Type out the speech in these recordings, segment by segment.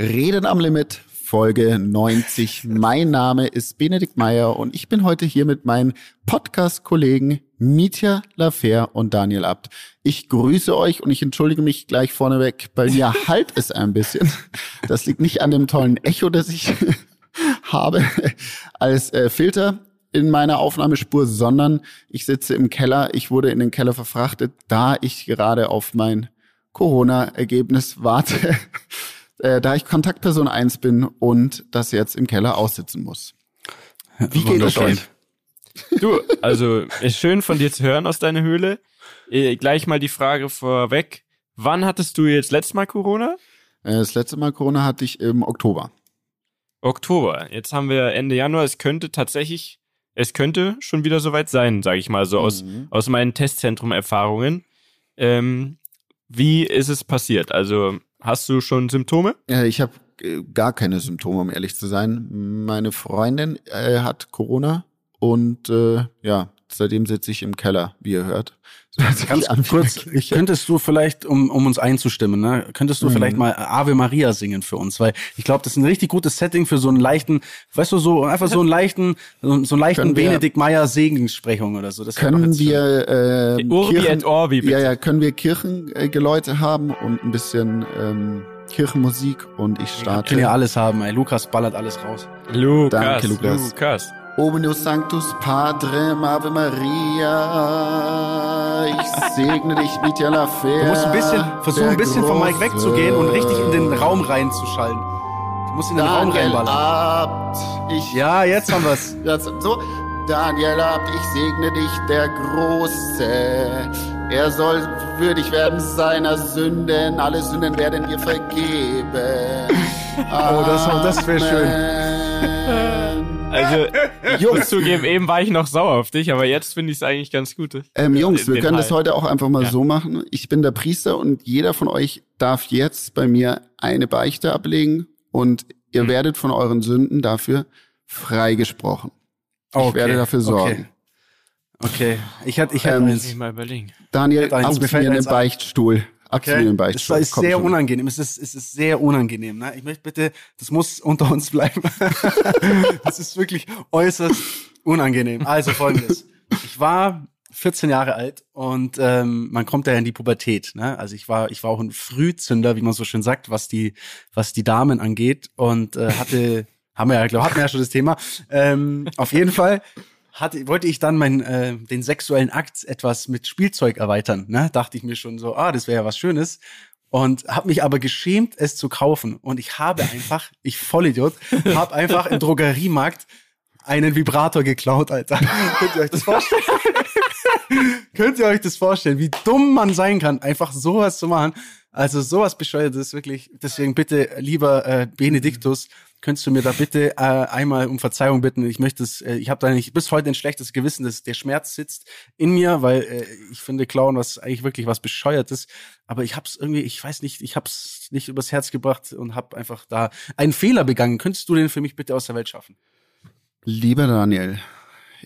Reden am Limit, Folge 90. Mein Name ist Benedikt Meyer und ich bin heute hier mit meinen Podcast-Kollegen Mitya Lafer und Daniel Abt. Ich grüße euch und ich entschuldige mich gleich vorneweg, bei mir halt es ein bisschen. Das liegt nicht an dem tollen Echo, das ich habe als äh, Filter in meiner Aufnahmespur, sondern ich sitze im Keller. Ich wurde in den Keller verfrachtet, da ich gerade auf mein Corona-Ergebnis warte äh, da ich Kontaktperson 1 bin und das jetzt im Keller aussitzen muss. Wie geht es euch? Du, also ist schön von dir zu hören aus deiner Höhle. Äh, gleich mal die Frage vorweg. Wann hattest du jetzt letztes Mal Corona? Äh, das letzte Mal Corona hatte ich im Oktober. Oktober. Jetzt haben wir Ende Januar. Es könnte tatsächlich, es könnte schon wieder soweit sein, sage ich mal so aus, mhm. aus meinen Testzentrum-Erfahrungen. Ähm, wie ist es passiert? Also Hast du schon Symptome? Ich habe äh, gar keine Symptome, um ehrlich zu sein. Meine Freundin äh, hat Corona und äh, ja, seitdem sitze ich im Keller, wie ihr hört. Ganz kurz, könntest du vielleicht, um, um uns einzustimmen, ne, könntest du mhm. vielleicht mal Ave Maria singen für uns, weil ich glaube, das ist ein richtig gutes Setting für so einen leichten, weißt du, so einfach so einen leichten, so, einen leichten Benedikt Meyer Segensprechung oder so. Das können wir äh, Urbi Kirchen, et Orbi, bitte. Ja, ja, können wir Kirchengeläute haben und ein bisschen ähm, Kirchenmusik und ich starte. Wir können ja alles haben, ey. Lukas ballert alles raus. Lukas, Danke, Lukas. Lukas. Ominus Sanctus Padre Ave Maria. Ich segne dich mit la Fer. Du musst ein bisschen, versuchen ein bisschen vom Mike wegzugehen und richtig in den Raum reinzuschalten. Du musst in den Daniel Raum reinballern. Abt, ich ja, jetzt haben wir's. so, Daniel Abt, ich segne dich, der Große. Er soll würdig werden seiner Sünden. Alle Sünden werden dir vergeben. oh, das, das wäre schön. Also, Jungs, zugeben, eben war ich noch sauer auf dich, aber jetzt finde ich es eigentlich ganz gut. Ähm, Jungs, wir können Teil. das heute auch einfach mal ja. so machen. Ich bin der Priester und jeder von euch darf jetzt bei mir eine Beichte ablegen und ihr hm. werdet von euren Sünden dafür freigesprochen. Okay. Ich werde dafür sorgen. Okay, okay. ich hatte ich hatte ähm, eins. Mal überlegen. Daniel, auf mir einen Beichtstuhl. Okay. Beichtstuhl. Das ist sehr schon. unangenehm. Es ist, es ist sehr unangenehm. Ne? Ich möchte bitte, das muss unter uns bleiben. das ist wirklich äußerst unangenehm. Also folgendes. Ich war 14 Jahre alt und ähm, man kommt ja in die Pubertät. Ne? Also ich war, ich war auch ein Frühzünder, wie man so schön sagt, was die, was die Damen angeht und äh, hatte, haben wir ja, glaube hatten wir ja schon das Thema. Ähm, auf jeden Fall hatte, wollte ich dann mein, äh, den sexuellen Akt etwas mit Spielzeug erweitern. Ne? Dachte ich mir schon so, ah, das wäre ja was Schönes. Und habe mich aber geschämt, es zu kaufen. Und ich habe einfach, ich Vollidiot, habe einfach im Drogeriemarkt einen Vibrator geklaut, Alter. Könnt ihr euch das vorstellen? Könnt ihr euch das vorstellen, wie dumm man sein kann, einfach sowas zu machen? Also sowas bescheuert ist wirklich. Deswegen bitte, lieber äh, Benediktus, könntest du mir da bitte äh, einmal um Verzeihung bitten? Ich möchte es, äh, ich habe da nicht bis heute ein schlechtes Gewissen, dass der Schmerz sitzt in mir, weil äh, ich finde Clown was eigentlich wirklich was bescheuertes. Aber ich habe es irgendwie, ich weiß nicht, ich habe es nicht übers Herz gebracht und habe einfach da einen Fehler begangen. Könntest du den für mich bitte aus der Welt schaffen? Lieber Daniel,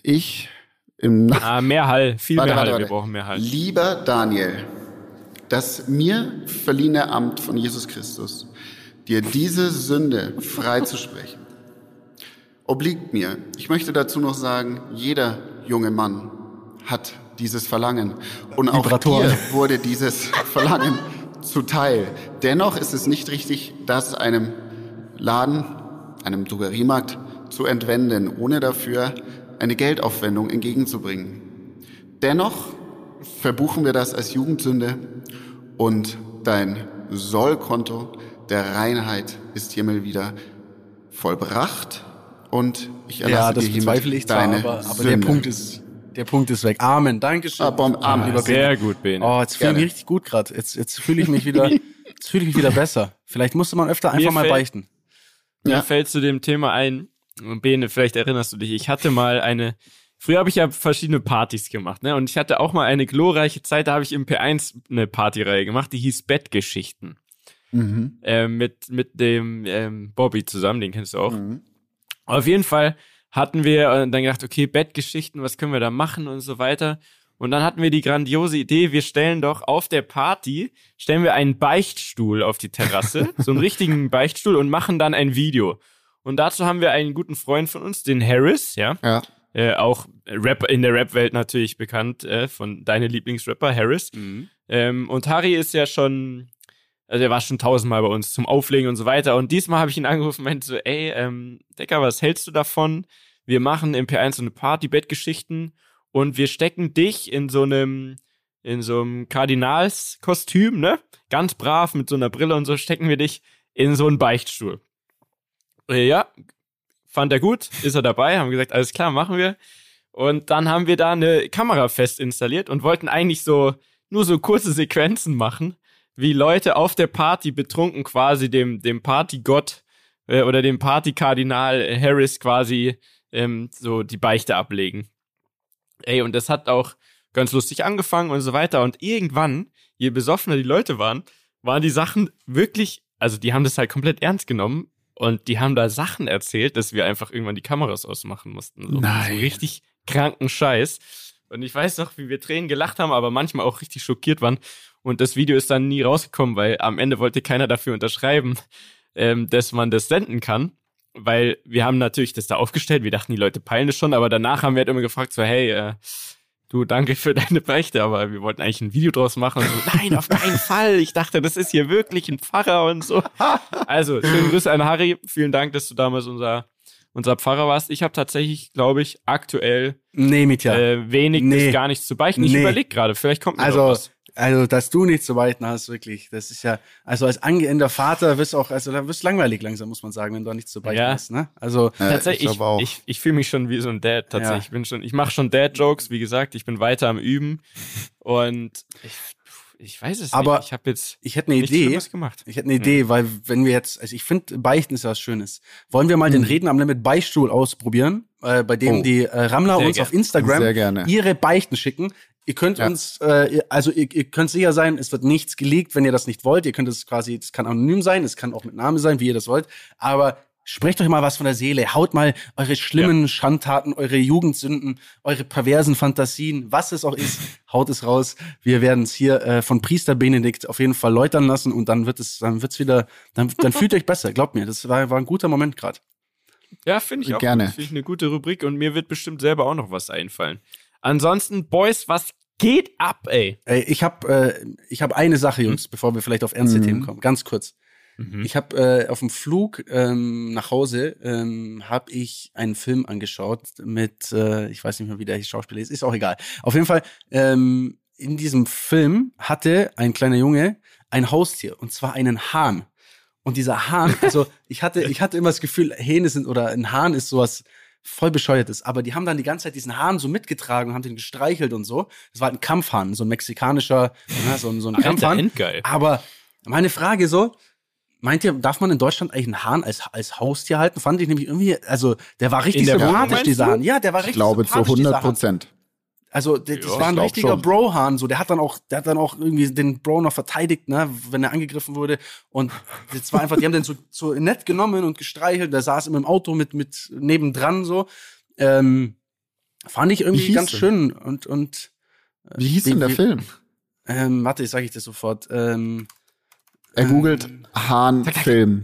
ich im ah, mehr Hall, viel warte, mehr warte, Hall. Warte. Wir brauchen mehr Hall. Lieber Daniel, das mir verliehene Amt von Jesus Christus dir diese Sünde freizusprechen, obliegt mir. Ich möchte dazu noch sagen, jeder junge Mann hat dieses Verlangen. Und auch dir wurde dieses Verlangen zuteil. Dennoch ist es nicht richtig, das einem Laden, einem Drogeriemarkt zu entwenden, ohne dafür eine Geldaufwendung entgegenzubringen. Dennoch verbuchen wir das als Jugendsünde und dein Sollkonto der Reinheit ist hiermit wieder vollbracht und ich erlasse ja, das dir bezweifle ich zwar, aber, aber der Punkt ist der Punkt ist weg. Amen. Dankeschön. Ah, bom, Amen, lieber Sehr gut, Bene. Oh, jetzt fühle ich mich richtig gut gerade. Jetzt, jetzt fühle ich mich wieder, jetzt fühle ich mich wieder besser. Vielleicht musste man öfter einfach mir mal beichten. Mir ja. fällt zu dem Thema ein, Bene, vielleicht erinnerst du dich, ich hatte mal eine, früher habe ich ja verschiedene Partys gemacht, ne? Und ich hatte auch mal eine glorreiche Zeit, da habe ich im P1 eine Partyreihe gemacht, die hieß Bettgeschichten. Mhm. Äh, mit, mit dem ähm, Bobby zusammen, den kennst du auch. Mhm. Auf jeden Fall hatten wir äh, dann gedacht, okay, Bettgeschichten, was können wir da machen und so weiter. Und dann hatten wir die grandiose Idee, wir stellen doch auf der Party, stellen wir einen Beichtstuhl auf die Terrasse, so einen richtigen Beichtstuhl und machen dann ein Video. Und dazu haben wir einen guten Freund von uns, den Harris, ja. Ja. Äh, auch Rap in der Rap-Welt natürlich bekannt, äh, von deine Lieblingsrapper, Harris. Mhm. Ähm, und Harry ist ja schon, also er war schon tausendmal bei uns zum Auflegen und so weiter. Und diesmal habe ich ihn angerufen und meinte so, ey, ähm, Decker, was hältst du davon? Wir machen im P1 so eine Party-Bettgeschichten und wir stecken dich in so einem, in so einem Kardinalskostüm, ne? Ganz brav mit so einer Brille und so stecken wir dich in so einen Beichtstuhl. Äh, ja, fand er gut, ist er dabei, haben gesagt, alles klar, machen wir. Und dann haben wir da eine Kamera fest installiert und wollten eigentlich so nur so kurze Sequenzen machen, wie Leute auf der Party betrunken quasi dem, dem Partygott äh, oder dem Partykardinal Harris quasi ähm, so die Beichte ablegen. Ey, und das hat auch ganz lustig angefangen und so weiter. Und irgendwann, je besoffener die Leute waren, waren die Sachen wirklich, also die haben das halt komplett ernst genommen und die haben da Sachen erzählt, dass wir einfach irgendwann die Kameras ausmachen mussten. So, Nein. So richtig kranken Scheiß. Und ich weiß noch, wie wir Tränen gelacht haben, aber manchmal auch richtig schockiert waren. Und das Video ist dann nie rausgekommen, weil am Ende wollte keiner dafür unterschreiben, ähm, dass man das senden kann. Weil wir haben natürlich das da aufgestellt, wir dachten, die Leute peilen es schon, aber danach haben wir halt immer gefragt, so, hey, äh, du, danke für deine Beichte, aber wir wollten eigentlich ein Video draus machen. Und so, Nein, auf keinen Fall. Ich dachte, das ist hier wirklich ein Pfarrer und so. Also, schöne Grüße an Harry. Vielen Dank, dass du damals unser, unser Pfarrer warst. Ich habe tatsächlich, glaube ich, aktuell Nee, äh, wenig Nee. bis gar nichts zu beichten. Ich Nee. überlege gerade, vielleicht kommt mir Also, noch was. Also, dass du nicht zu weiten hast, wirklich, das ist ja, also als angehender Vater wirst du auch, also da wirst du langweilig langsam, muss man sagen, wenn du da nichts zu beichten Ja. hast, ne? Also, Äh, Tatsächlich, ich ich, ich, ich fühle mich schon wie so ein Dad. Tatsächlich, Ja. ich bin schon, ich mache schon Dad-Jokes. Wie gesagt, ich bin weiter am Üben und ich, ich weiß es Aber nicht. Ich habe jetzt ich hätte eine Idee. Schlimmes gemacht. Ich hätte eine Idee, weil wenn wir jetzt, also ich finde, Beichten ist ja was Schönes. Wollen wir mal den Reden am Limit Beichtstuhl ausprobieren, äh, bei dem Oh. die äh, Rammler Sehr uns gerne. auf Instagram ihre Beichten schicken. Ihr könnt Ja. uns, äh, also ihr, ihr könnt sicher sein, es wird nichts geleakt, wenn ihr das nicht wollt. Ihr könnt es quasi, es kann anonym sein, es kann auch mit Name sein, wie ihr das wollt. Aber sprecht euch mal was von der Seele. Haut mal eure schlimmen Schandtaten, eure Jugendsünden, eure perversen Fantasien, was es auch ist, haut es raus. Wir werden es hier äh, von Priester Benedikt auf jeden Fall läutern lassen und dann wird es, dann wird's wieder, dann, dann fühlt ihr euch besser. Glaubt mir, das war, war ein guter Moment gerade. Ja, finde ich auch. Gerne. Finde ich eine gute Rubrik und mir wird bestimmt selber auch noch was einfallen. Ansonsten, Boys, was geht ab, ey? Ey, ich habe äh, ich hab eine Sache, Jungs, bevor wir vielleicht auf ernste Mhm. Themen kommen. Ganz kurz. Mhm. Ich habe äh, auf dem Flug ähm, nach Hause ähm, habe ich einen Film angeschaut mit, äh, ich weiß nicht mehr, wie der Schauspieler ist, ist auch egal. Auf jeden Fall, ähm, in diesem Film hatte ein kleiner Junge ein Haustier und zwar einen Hahn. Und dieser Hahn, also ich hatte, ich hatte immer das Gefühl, Hähne sind oder ein Hahn ist sowas voll bescheuertes. Aber die haben dann die ganze Zeit diesen Hahn so mitgetragen und haben den gestreichelt und so. Das war halt ein Kampfhahn, so ein mexikanischer, ja, so, ein- so ein Alter, Kampfhahn. endgeil. Aber meine Frage so, meint ihr, darf man in Deutschland eigentlich einen Hahn als, als Haustier halten? Fand ich nämlich irgendwie, also der war richtig der sympathisch, dieser? Hahn. Ja, der war Ich richtig glaube zu sympathisch, dieser 100 Hahn. Prozent. Also der, das Ja, war ein ich richtiger. Bro-Hahn, so der hat dann auch, der hat dann auch irgendwie den Bro noch verteidigt, ne, wenn er angegriffen wurde. Und das war einfach, die haben den so, so nett genommen und gestreichelt. Der saß immer im Auto mit mit nebendran so. Ähm, fand ich Wie irgendwie ganz der? schön und und Wie hieß denn der Film? ähm, warte, ich sage ich dir sofort. Ähm, Er googelt Hahn-Film.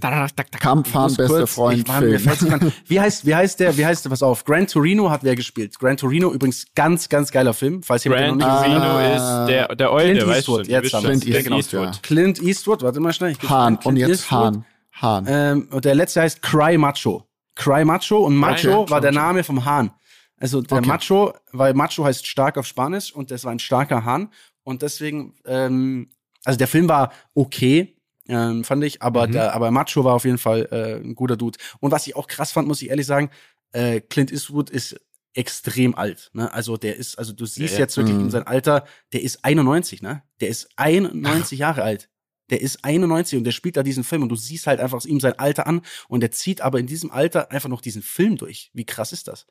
Kampfhahn, muss beste kurz- Freund, Film. Wie heißt, wie heißt der, wie heißt der, pass auf, Gran Torino hat wer gespielt. Gran Torino übrigens ganz, ganz geiler Film, falls jemand den Grant noch nicht gesehen Torino hat. Ah. ist der, der Eul, Clint Eastwood, jetzt haben. Clint Eastwood. Clint Eastwood, warte mal schnell. Hahn. Und jetzt Eastwood. Hahn. Hahn. Ähm, und der letzte heißt Cry Macho. Cry Macho und Macho Okay. war der Name vom Hahn. Also der Okay. Macho, weil Macho heißt stark auf Spanisch und das war ein starker Hahn. Und deswegen, ähm, also der Film war okay, ähm, fand ich, aber, Mhm. der, aber Macho war auf jeden Fall äh, ein guter Dude. Und was ich auch krass fand, muss ich ehrlich sagen, äh, Clint Eastwood ist extrem alt. Ne? Also der ist, also du siehst Ja, ja. jetzt wirklich Mhm. in sein Alter, der ist 91, ne? Der ist 91 Jahre alt. Der ist 91 und der spielt da diesen Film und du siehst halt einfach aus ihm sein Alter an und der zieht aber in diesem Alter einfach noch diesen Film durch. Wie krass ist das?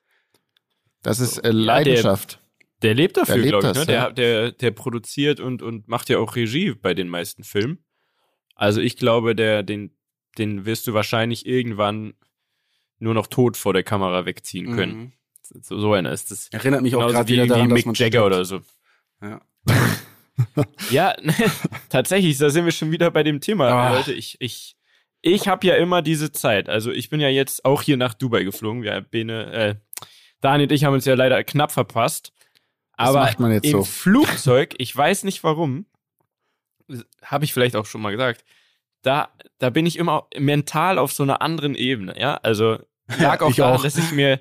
Das ist äh, der- Leidenschaft. Der lebt dafür, Der lebt glaube ich. das, ne? ja. der, der, der produziert und, und macht ja auch Regie bei den meisten Filmen. Also ich glaube, der, den, den wirst du wahrscheinlich irgendwann nur noch tot vor der Kamera wegziehen können. Mhm. So, so einer ist das. Erinnert mich auch gerade wie wieder daran, dass Mick man Jagger oder so. Ja. ja, tatsächlich, da sind wir schon wieder bei dem Thema, oh. Leute. Ich, ich, ich habe ja immer diese Zeit. Also ich bin ja jetzt auch hier nach Dubai geflogen. Wir, Bene, äh, Daniel und ich haben uns ja leider knapp verpasst. Aber im so. Flugzeug, ich weiß nicht warum, habe ich vielleicht auch schon mal gesagt, da, da bin ich immer mental auf so einer anderen Ebene, ja. Also lag auch daran, auch. dass ich mir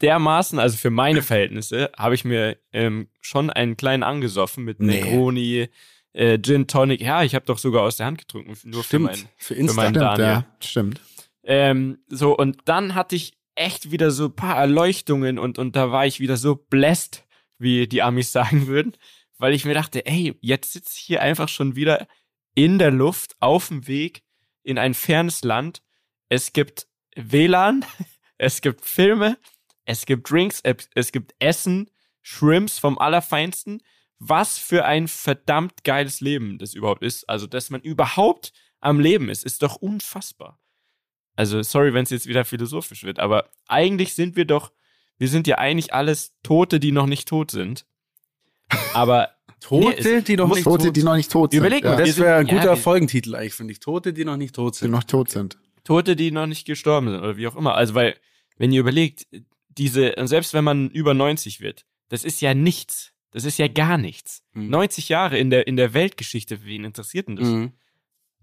dermaßen, also für meine Verhältnisse, habe ich mir ähm, schon einen kleinen angesoffen mit nee. Negroni, äh, Gin Tonic. Ja, ich habe doch sogar aus der Hand getrunken, nur stimmt, für, mein, für, Insta. für meinen Daniel. Ja, stimmt. Ähm, so, und dann hatte ich echt wieder so ein paar Erleuchtungen und, und da war ich wieder so blessed, wie die Amis sagen würden, weil ich mir dachte, ey, jetzt sitze ich hier einfach schon wieder in der Luft, auf dem Weg in ein fernes Land. Es gibt WLAN, es gibt Filme, es gibt Drinks, es gibt Essen, Shrimps vom Allerfeinsten. Was für ein verdammt geiles Leben das überhaupt ist. Also, dass man überhaupt am Leben ist, ist doch unfassbar. Also, sorry, wenn es jetzt wieder philosophisch wird, aber eigentlich sind wir doch, wir sind ja eigentlich alles Tote, die noch nicht tot sind. Aber Tote, nee, die noch nicht Tote, tot die noch nicht tot sind. Überleg mal, ja. das wäre ein guter ja, Folgentitel eigentlich, finde ich. Tote, die noch nicht tot sind. Die noch tot sind. Tote, die noch nicht gestorben sind oder wie auch immer. Also, weil, wenn ihr überlegt, diese, selbst wenn man über 90 wird, das ist ja nichts. Das ist ja gar nichts. Mhm. 90 Jahre in der, in der Weltgeschichte, wen interessiert denn das? Mhm.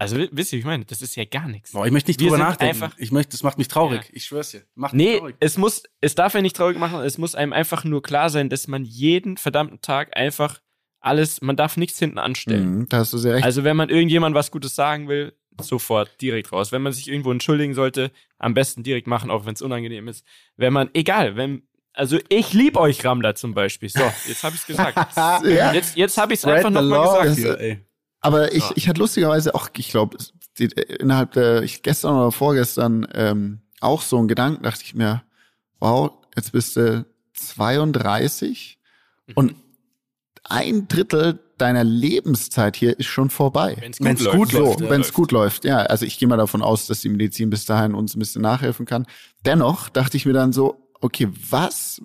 Also wisst ihr, wie ich meine? Das ist ja gar nichts. Boah, ich möchte nicht Wir drüber nachdenken. Einfach, ich möchte, das macht mich traurig. Ja. Ich schwör's dir. Macht nee, traurig. es muss, es darf ja nicht traurig machen. Es muss einem einfach nur klar sein, dass man jeden verdammten Tag einfach alles, man darf nichts hinten anstellen. Mhm, da hast du sehr recht. Also wenn man irgendjemand was Gutes sagen will, sofort direkt raus. Wenn man sich irgendwo entschuldigen sollte, am besten direkt machen, auch wenn es unangenehm ist. Wenn man, egal, wenn, also ich liebe euch Ramda zum Beispiel. So, jetzt habe ich's gesagt. ja. Jetzt, jetzt habe ich's einfach nochmal gesagt. Hier, ey. Aber ich, ja. ich hatte lustigerweise auch, ich glaube, innerhalb der, ich gestern oder vorgestern ähm, auch so einen Gedanken, dachte ich mir, wow, jetzt bist du 32 mhm. und ein Drittel deiner Lebenszeit hier ist schon vorbei. Wenn es gut, gut, läuft. So, wenn es gut läuft, ja. Also ich gehe mal davon aus, dass die Medizin bis dahin uns ein bisschen nachhelfen kann. Dennoch dachte ich mir dann so, okay, was,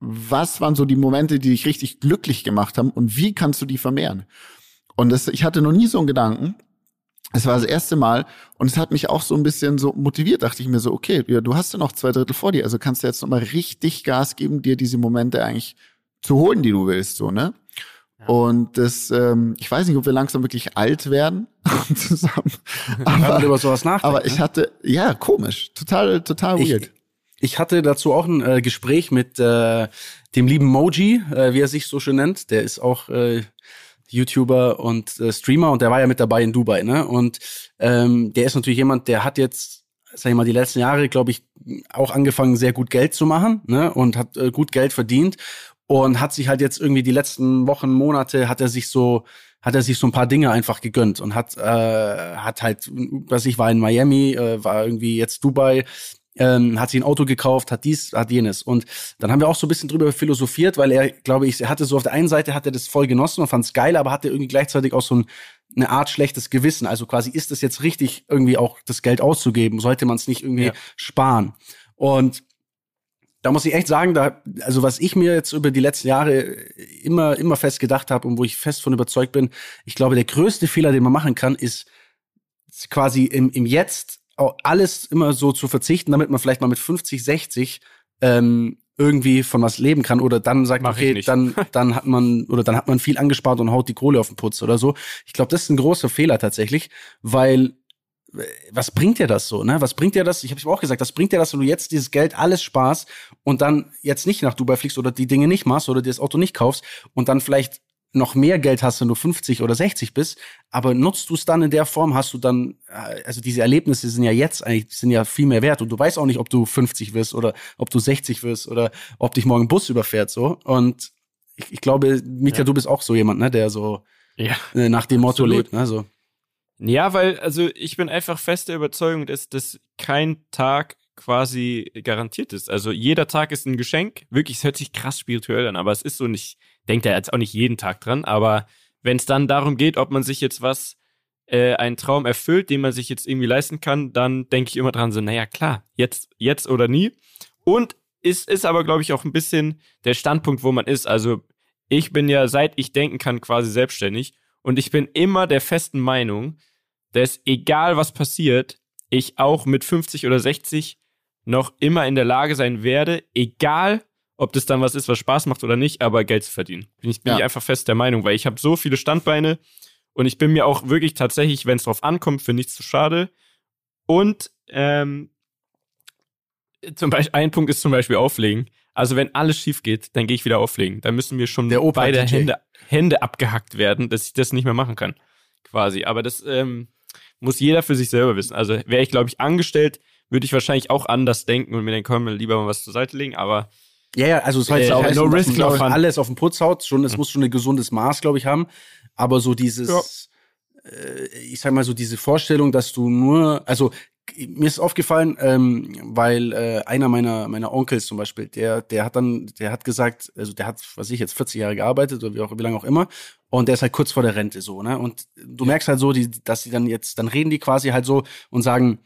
was waren so die Momente, die dich richtig glücklich gemacht haben und wie kannst du die vermehren? Und das, ich hatte noch nie so einen Gedanken. Es war das erste Mal und es hat mich auch so ein bisschen so motiviert, dachte ich mir so, okay, du hast ja noch zwei Drittel vor dir, also kannst du jetzt nochmal richtig Gas geben, dir diese Momente eigentlich zu holen, die du willst, so, ne? Und das, ähm, ich weiß nicht, ob wir langsam wirklich alt werden zusammen. Aber, über sowas nachdenken, aber ich ne? hatte, ja, komisch, total, total weird. Ich, ich hatte dazu auch ein äh, Gespräch mit äh, dem lieben Moji, äh, wie er sich so schön nennt. Der ist auch äh, YouTuber und äh, Streamer und der war ja mit dabei in Dubai, ne? Und ähm, der ist natürlich jemand, der hat jetzt, sag ich mal, die letzten Jahre, glaube ich, auch angefangen, sehr gut Geld zu machen, ne? Und hat äh, gut Geld verdient und hat sich halt jetzt irgendwie die letzten Wochen, Monate, hat er sich so hat er sich so ein paar Dinge einfach gegönnt und hat äh, hat halt was ich war in Miami äh, war irgendwie jetzt Dubai ähm, hat sich ein Auto gekauft, hat dies, hat jenes. Und dann haben wir auch so ein bisschen drüber philosophiert, weil er, glaube ich, er hatte so auf der einen Seite hat er das voll genossen und fand es geil, aber hatte irgendwie gleichzeitig auch so ein, eine Art schlechtes Gewissen. Also quasi ist es jetzt richtig, irgendwie auch das Geld auszugeben? Sollte man es nicht irgendwie ja. sparen? Und da muss ich echt sagen, da, also was ich mir jetzt über die letzten Jahre immer, immer fest gedacht habe und wo ich fest von überzeugt bin, ich glaube, der größte Fehler, den man machen kann, ist quasi im, im Jetzt alles immer so zu verzichten, damit man vielleicht mal mit 50, 60 ähm, irgendwie von was leben kann oder dann sagt, Mach okay, dann, dann hat man oder dann hat man viel angespart und haut die Kohle auf den Putz oder so. Ich glaube, das ist ein großer Fehler tatsächlich, weil äh, was bringt dir das so, ne? Was bringt dir das? Ich habe auch gesagt, was bringt dir das, wenn du jetzt dieses Geld alles sparst und dann jetzt nicht nach Dubai fliegst oder die Dinge nicht machst oder dir das Auto nicht kaufst und dann vielleicht noch mehr Geld hast, wenn du 50 oder 60 bist, aber nutzt du es dann in der Form, hast du dann, äh, also diese Erlebnisse sind ja jetzt eigentlich, sind ja viel mehr wert und du weißt auch nicht, ob du 50 wirst oder ob du 60 wirst oder ob dich morgen ein Bus überfährt, so. Und ich, ich glaube, Mika, ja. du bist auch so jemand, ne, der so ja, äh, nach dem Motto lebt, ne, so. Ja, weil, also ich bin einfach fester Überzeugung, dass, dass kein Tag quasi garantiert ist. Also jeder Tag ist ein Geschenk. Wirklich, es hört sich krass spirituell an, aber es ist so nicht, denkt er jetzt auch nicht jeden Tag dran, aber wenn es dann darum geht, ob man sich jetzt was, äh, einen Traum erfüllt, den man sich jetzt irgendwie leisten kann, dann denke ich immer dran so, naja, klar, jetzt, jetzt oder nie. Und ist, ist aber, glaube ich, auch ein bisschen der Standpunkt, wo man ist. Also ich bin ja seit ich denken kann quasi selbstständig und ich bin immer der festen Meinung, dass egal was passiert, ich auch mit 50 oder 60 noch immer in der Lage sein werde, egal ob das dann was ist, was Spaß macht oder nicht, aber Geld zu verdienen. Bin ich, bin ja. ich einfach fest der Meinung, weil ich habe so viele Standbeine und ich bin mir auch wirklich tatsächlich, wenn es drauf ankommt, für nichts zu schade. Und ähm, zum Beispiel, ein Punkt ist zum Beispiel auflegen. Also wenn alles schief geht, dann gehe ich wieder auflegen. Dann müssen mir schon beide Hände, Hände abgehackt werden, dass ich das nicht mehr machen kann. Quasi. Aber das ähm, muss jeder für sich selber wissen. Also wäre ich, glaube ich, angestellt, würde ich wahrscheinlich auch anders denken und mir dann können wir lieber mal was zur Seite legen. Aber ja, ja, also es soll jetzt äh, auch no risk, man, alles auf den Putz haut. Schon, es mhm. muss schon ein gesundes Maß, glaube ich, haben. Aber so dieses, ja. äh, ich sag mal so diese Vorstellung, dass du nur, also mir ist aufgefallen, ähm, weil äh, einer meiner meiner Onkels zum Beispiel, der der hat dann, der hat gesagt, also der hat, was ich jetzt 40 Jahre gearbeitet oder wie auch wie lange auch immer, und der ist halt kurz vor der Rente so, ne? Und du merkst halt so, die, dass sie dann jetzt, dann reden die quasi halt so und sagen,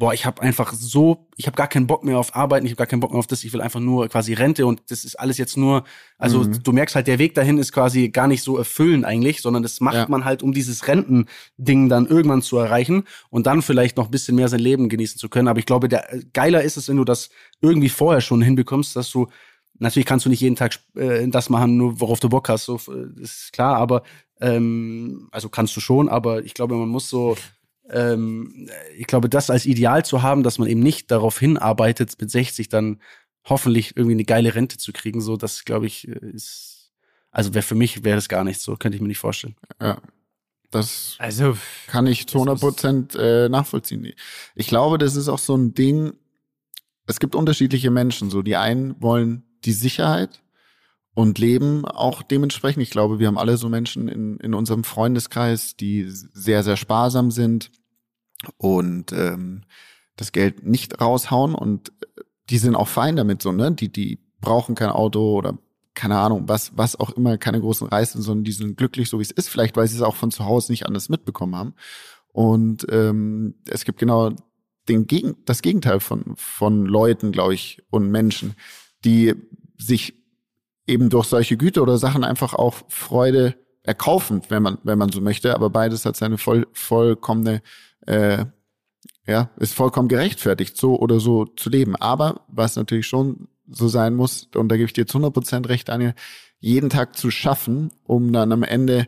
boah, ich habe einfach so, ich habe gar keinen Bock mehr auf Arbeiten, ich habe gar keinen Bock mehr auf das, ich will einfach nur quasi Rente und das ist alles jetzt nur, also mhm. du merkst halt, der Weg dahin ist quasi gar nicht so erfüllend eigentlich, sondern das macht ja. man halt, um dieses Rentending dann irgendwann zu erreichen und dann vielleicht noch ein bisschen mehr sein Leben genießen zu können. Aber ich glaube, der geiler ist es, wenn du das irgendwie vorher schon hinbekommst, dass du Natürlich kannst du nicht jeden Tag äh, das machen, nur worauf du Bock hast, so äh, ist klar, aber ähm, also kannst du schon, aber ich glaube, man muss so ähm, ich glaube, das als Ideal zu haben, dass man eben nicht darauf hinarbeitet, mit 60 dann hoffentlich irgendwie eine geile Rente zu kriegen, so, das glaube ich ist, also wäre für mich wäre das gar nicht so, könnte ich mir nicht vorstellen. Ja. Das also, kann ich zu 100 Prozent äh, nachvollziehen. Ich glaube, das ist auch so ein Ding, es gibt unterschiedliche Menschen, so die einen wollen die Sicherheit und leben auch dementsprechend. Ich glaube, wir haben alle so Menschen in, in unserem Freundeskreis, die sehr, sehr sparsam sind, und ähm, das Geld nicht raushauen und die sind auch fein damit so, ne? Die, die brauchen kein Auto oder keine Ahnung, was, was auch immer, keine großen Reisen, sondern die sind glücklich, so wie es ist, vielleicht weil sie es auch von zu Hause nicht anders mitbekommen haben. Und ähm, es gibt genau den Gegen das Gegenteil von, von Leuten, glaube ich, und Menschen, die sich eben durch solche Güter oder Sachen einfach auch Freude erkaufen, wenn man, wenn man so möchte. Aber beides hat seine voll, vollkommene äh, ja, ist vollkommen gerechtfertigt, so oder so zu leben. Aber was natürlich schon so sein muss, und da gebe ich dir zu 100 Prozent recht, Daniel, jeden Tag zu schaffen, um dann am Ende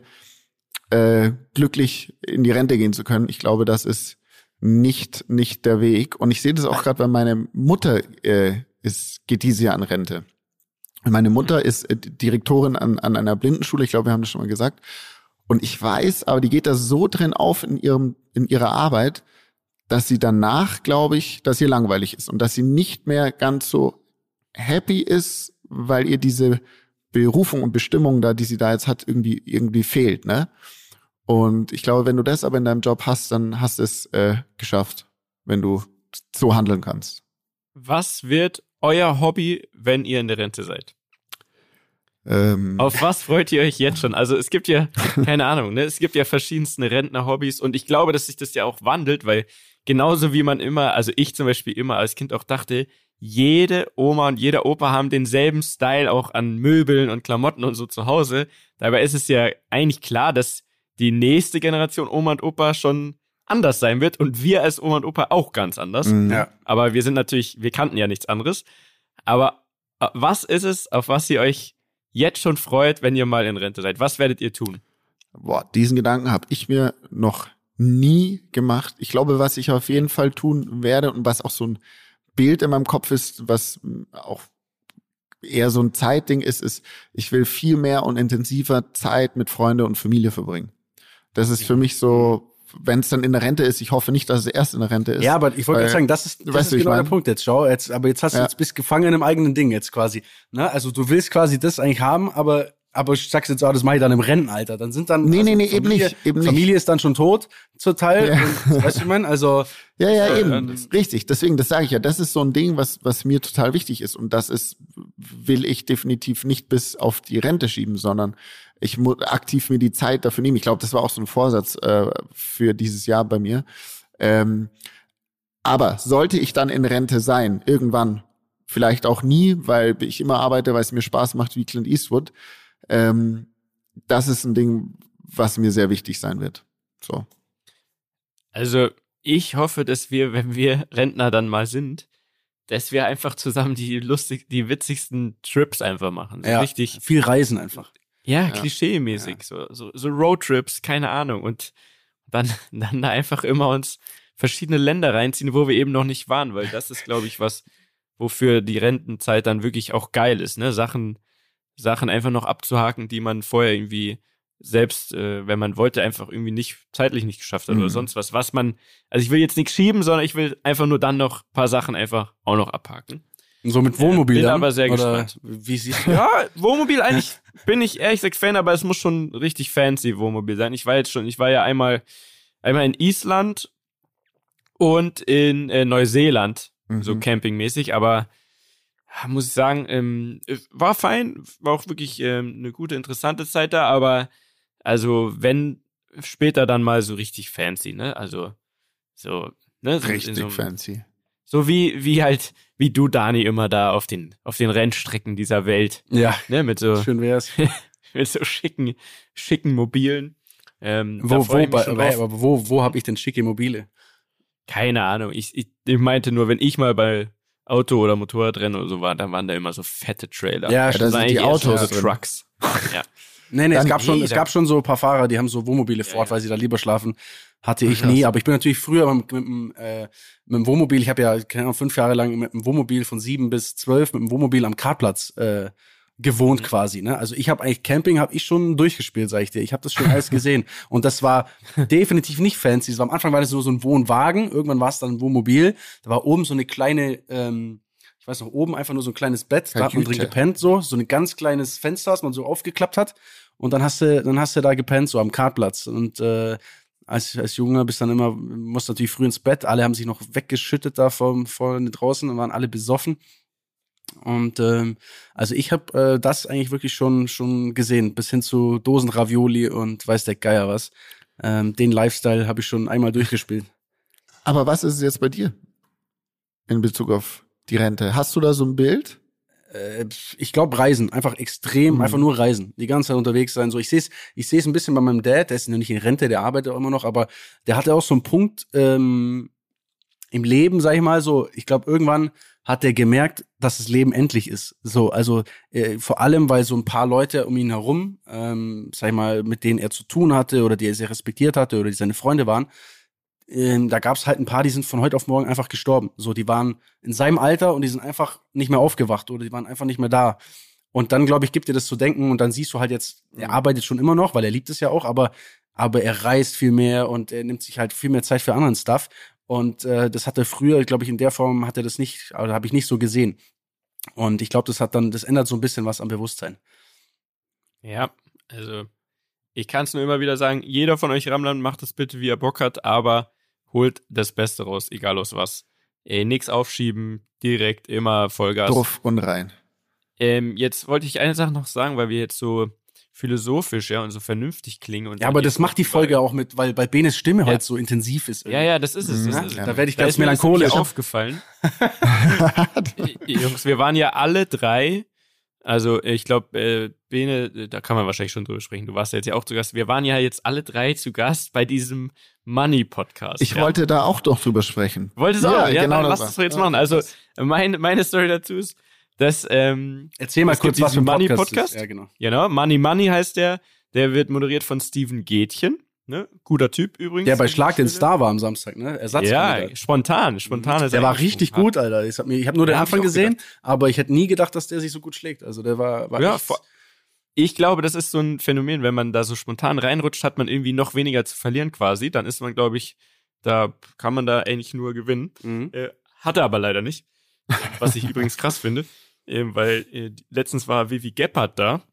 äh, glücklich in die Rente gehen zu können. Ich glaube, das ist nicht nicht der Weg. Und ich sehe das auch gerade bei meiner Mutter äh, ist geht diese Jahr an Rente. Meine Mutter ist äh, Direktorin an, an einer Blindenschule. Ich glaube, wir haben das schon mal gesagt. Und ich weiß, aber die geht da so drin auf in ihrem, in ihrer Arbeit, dass sie danach, glaube ich, dass ihr langweilig ist und dass sie nicht mehr ganz so happy ist, weil ihr diese Berufung und Bestimmung da, die sie da jetzt hat, irgendwie, irgendwie fehlt, ne? Und ich glaube, wenn du das aber in deinem Job hast, dann hast du es äh, geschafft, wenn du so handeln kannst. Was wird euer Hobby, wenn ihr in der Rente seid? Ähm. Auf was freut ihr euch jetzt schon? Also es gibt ja, keine Ahnung, ne? es gibt ja verschiedenste Rentner-Hobbys und ich glaube, dass sich das ja auch wandelt, weil genauso wie man immer, also ich zum Beispiel immer als Kind auch dachte, jede Oma und jeder Opa haben denselben Style auch an Möbeln und Klamotten und so zu Hause. Dabei ist es ja eigentlich klar, dass die nächste Generation Oma und Opa schon anders sein wird und wir als Oma und Opa auch ganz anders. Mhm. Ja. Aber wir sind natürlich, wir kannten ja nichts anderes. Aber äh, was ist es, auf was ihr euch jetzt schon freut, wenn ihr mal in Rente seid? Was werdet ihr tun? Boah, diesen Gedanken habe ich mir noch nie gemacht. Ich glaube, was ich auf jeden Fall tun werde und was auch so ein Bild in meinem Kopf ist, was auch eher so ein Zeitding ist, ist, ich will viel mehr und intensiver Zeit mit Freunde und Familie verbringen. Das ist für mich so wenn es dann in der Rente ist, ich hoffe nicht, dass es erst in der Rente ist. Ja, aber ich wollte gerade sagen, das ist, das ist genau der Punkt jetzt. Schau, jetzt, aber jetzt hast du ja. jetzt bist gefangen im eigenen Ding jetzt quasi. Ne? Also du willst quasi das eigentlich haben, aber aber sagst jetzt, oh, das mache ich dann im Rentenalter. Dann sind dann. Nee, also nee, nee, Familie, eben nicht. Eben Familie ist dann schon tot zur Teil. Ja. Und, weißt du, ich mein? Also. Ja, ja, äh, eben. Richtig. Deswegen, das sage ich ja. Das ist so ein Ding, was, was mir total wichtig ist. Und das ist, will ich definitiv nicht bis auf die Rente schieben, sondern ich muss aktiv mir die Zeit dafür nehmen. Ich glaube, das war auch so ein Vorsatz äh, für dieses Jahr bei mir. Ähm, aber sollte ich dann in Rente sein, irgendwann, vielleicht auch nie, weil ich immer arbeite, weil es mir Spaß macht wie Clint Eastwood, Ähm, das ist ein Ding, was mir sehr wichtig sein wird. So. Also ich hoffe, dass wir, wenn wir Rentner dann mal sind, dass wir einfach zusammen die lustig, die witzigsten Trips einfach machen. So ja, richtig. Viel Reisen einfach. Ja, ja. klischee-mäßig. Ja. So, so, so Roadtrips, keine Ahnung. Und dann, dann da einfach immer uns verschiedene Länder reinziehen, wo wir eben noch nicht waren, weil das ist, glaube ich, was, wofür die Rentenzeit dann wirklich auch geil ist, ne? Sachen, Sachen einfach noch abzuhaken, die man vorher irgendwie selbst, äh, wenn man wollte, einfach irgendwie nicht zeitlich nicht geschafft hat mhm. oder sonst was. Was man, also ich will jetzt nichts schieben, sondern ich will einfach nur dann noch paar Sachen einfach auch noch abhaken. So mit Wohnmobil. Äh, bin dann? aber sehr oder gespannt. Wie siehst du? Ja, Wohnmobil eigentlich bin ich ehrlich gesagt Fan, aber es muss schon richtig fancy Wohnmobil sein. Ich war jetzt schon, ich war ja einmal, einmal in Island und in äh, Neuseeland, mhm. so campingmäßig, aber muss ich sagen, ähm, war fein, war auch wirklich ähm, eine gute, interessante Zeit da, aber also wenn später dann mal so richtig fancy, ne? Also so, ne? richtig so, fancy. So wie wie halt wie du Dani immer da auf den auf den Rennstrecken dieser Welt. Ja. Ne? Mit so schön wär's. mit so schicken schicken Mobilen. Ähm, wo wo bei, aber, aber wo wo habe ich denn schicke Mobile? Keine Ahnung. Ich, ich, ich meinte nur, wenn ich mal bei Auto- oder Motorradrennen oder so war, dann waren da immer so fette Trailer. Ja, ja da sind die Autos so Trucks. ja. Nee, nee, es gab, schon, es gab schon so ein paar Fahrer, die haben so Wohnmobile fort, ja, ja. weil sie da lieber schlafen. Hatte ich nie, aber ich bin natürlich früher mit, mit, mit, äh, mit dem Wohnmobil, ich habe ja keine Ahnung, fünf Jahre lang mit dem Wohnmobil von sieben bis zwölf mit dem Wohnmobil am Kartplatz äh, gewohnt mhm. quasi. Ne? Also ich habe eigentlich Camping habe ich schon durchgespielt, sag ich dir. Ich habe das schon alles gesehen und das war definitiv nicht fancy. Das war, am Anfang war das nur so ein Wohnwagen, irgendwann war es dann ein Wohnmobil. Da war oben so eine kleine ähm, ich weiß noch, oben einfach nur so ein kleines Bett, da hat man drin gepennt, so, so ein ganz kleines Fenster, das man so aufgeklappt hat. Und dann hast du, dann hast du da gepennt, so am Kartplatz. Und äh, als, als Junge bist dann immer, musst natürlich früh ins Bett. Alle haben sich noch weggeschüttet da vor, vor draußen und waren alle besoffen. Und ähm, also ich habe äh, das eigentlich wirklich schon schon gesehen, bis hin zu Dosen Ravioli und weiß der Geier was. Ähm, den Lifestyle habe ich schon einmal durchgespielt. Aber was ist es jetzt bei dir in Bezug auf die Rente? Hast du da so ein Bild? Äh, ich glaube Reisen, einfach extrem, mhm. einfach nur Reisen, die ganze Zeit unterwegs sein. So, ich sehe es, ich sehe es ein bisschen bei meinem Dad, der ist noch nicht in Rente, der arbeitet auch immer noch, aber der hatte auch so einen Punkt ähm, im Leben, sag ich mal so. Ich glaube irgendwann hat er gemerkt, dass das Leben endlich ist. So, also äh, vor allem, weil so ein paar Leute um ihn herum, ähm, sag ich mal, mit denen er zu tun hatte oder die er sehr respektiert hatte oder die seine Freunde waren, ähm, da gab es halt ein paar, die sind von heute auf morgen einfach gestorben. So, die waren in seinem Alter und die sind einfach nicht mehr aufgewacht oder die waren einfach nicht mehr da. Und dann, glaube ich, gibt dir das zu denken und dann siehst du halt jetzt, er mhm. arbeitet schon immer noch, weil er liebt es ja auch, aber, aber er reist viel mehr und er nimmt sich halt viel mehr Zeit für anderen Stuff. Und äh, das hat er früher, glaube ich, in der Form hat er das nicht, oder habe ich nicht so gesehen. Und ich glaube, das hat dann, das ändert so ein bisschen was am Bewusstsein. Ja, also ich kann es nur immer wieder sagen, jeder von euch Ramland macht es bitte, wie er Bock hat, aber holt das Beste raus, egal aus was. Ey, nix aufschieben, direkt immer Vollgas. Drauf und rein. Ähm, jetzt wollte ich eine Sache noch sagen, weil wir jetzt so philosophisch ja und so vernünftig klingen. Und ja, aber das macht die Folge auch mit, weil bei Benes Stimme ja. halt so intensiv ist. Irgendwie. Ja, ja, das ist es. Das ja, ist es. Da werde ich ganz melancholisch. aufgefallen. Jungs, wir waren ja alle drei also ich glaube, äh, Bene, da kann man wahrscheinlich schon drüber sprechen. Du warst ja jetzt ja auch zu Gast. Wir waren ja jetzt alle drei zu Gast bei diesem Money-Podcast. Ich ja. wollte da auch doch drüber sprechen. Wolltest du ja, auch? Ja, genau dann lass das doch jetzt machen. Also mein, meine Story dazu ist, dass ähm, Erzähl mal kurz, was für ein Money-Podcast. Ja, genau. Genau, Money Money heißt der. Der wird moderiert von Steven Gätchen. Ne? Guter Typ übrigens. Der bei Schlag den Star war am Samstag, ne? Ersatzkandidat. Ja, spontan, spontan. Der war richtig spontan. gut, Alter. Ich habe hab nur den Anfang gesehen, gedacht. aber ich hätte nie gedacht, dass der sich so gut schlägt. Also der war, war ja, ich glaube, das ist so ein Phänomen, wenn man da so spontan reinrutscht, hat man irgendwie noch weniger zu verlieren quasi. Dann ist man, glaube ich, da kann man da eigentlich nur gewinnen. Mhm. Äh, hatte aber leider nicht. Was ich übrigens krass finde, äh, weil äh, letztens war Vivi Gebhardt da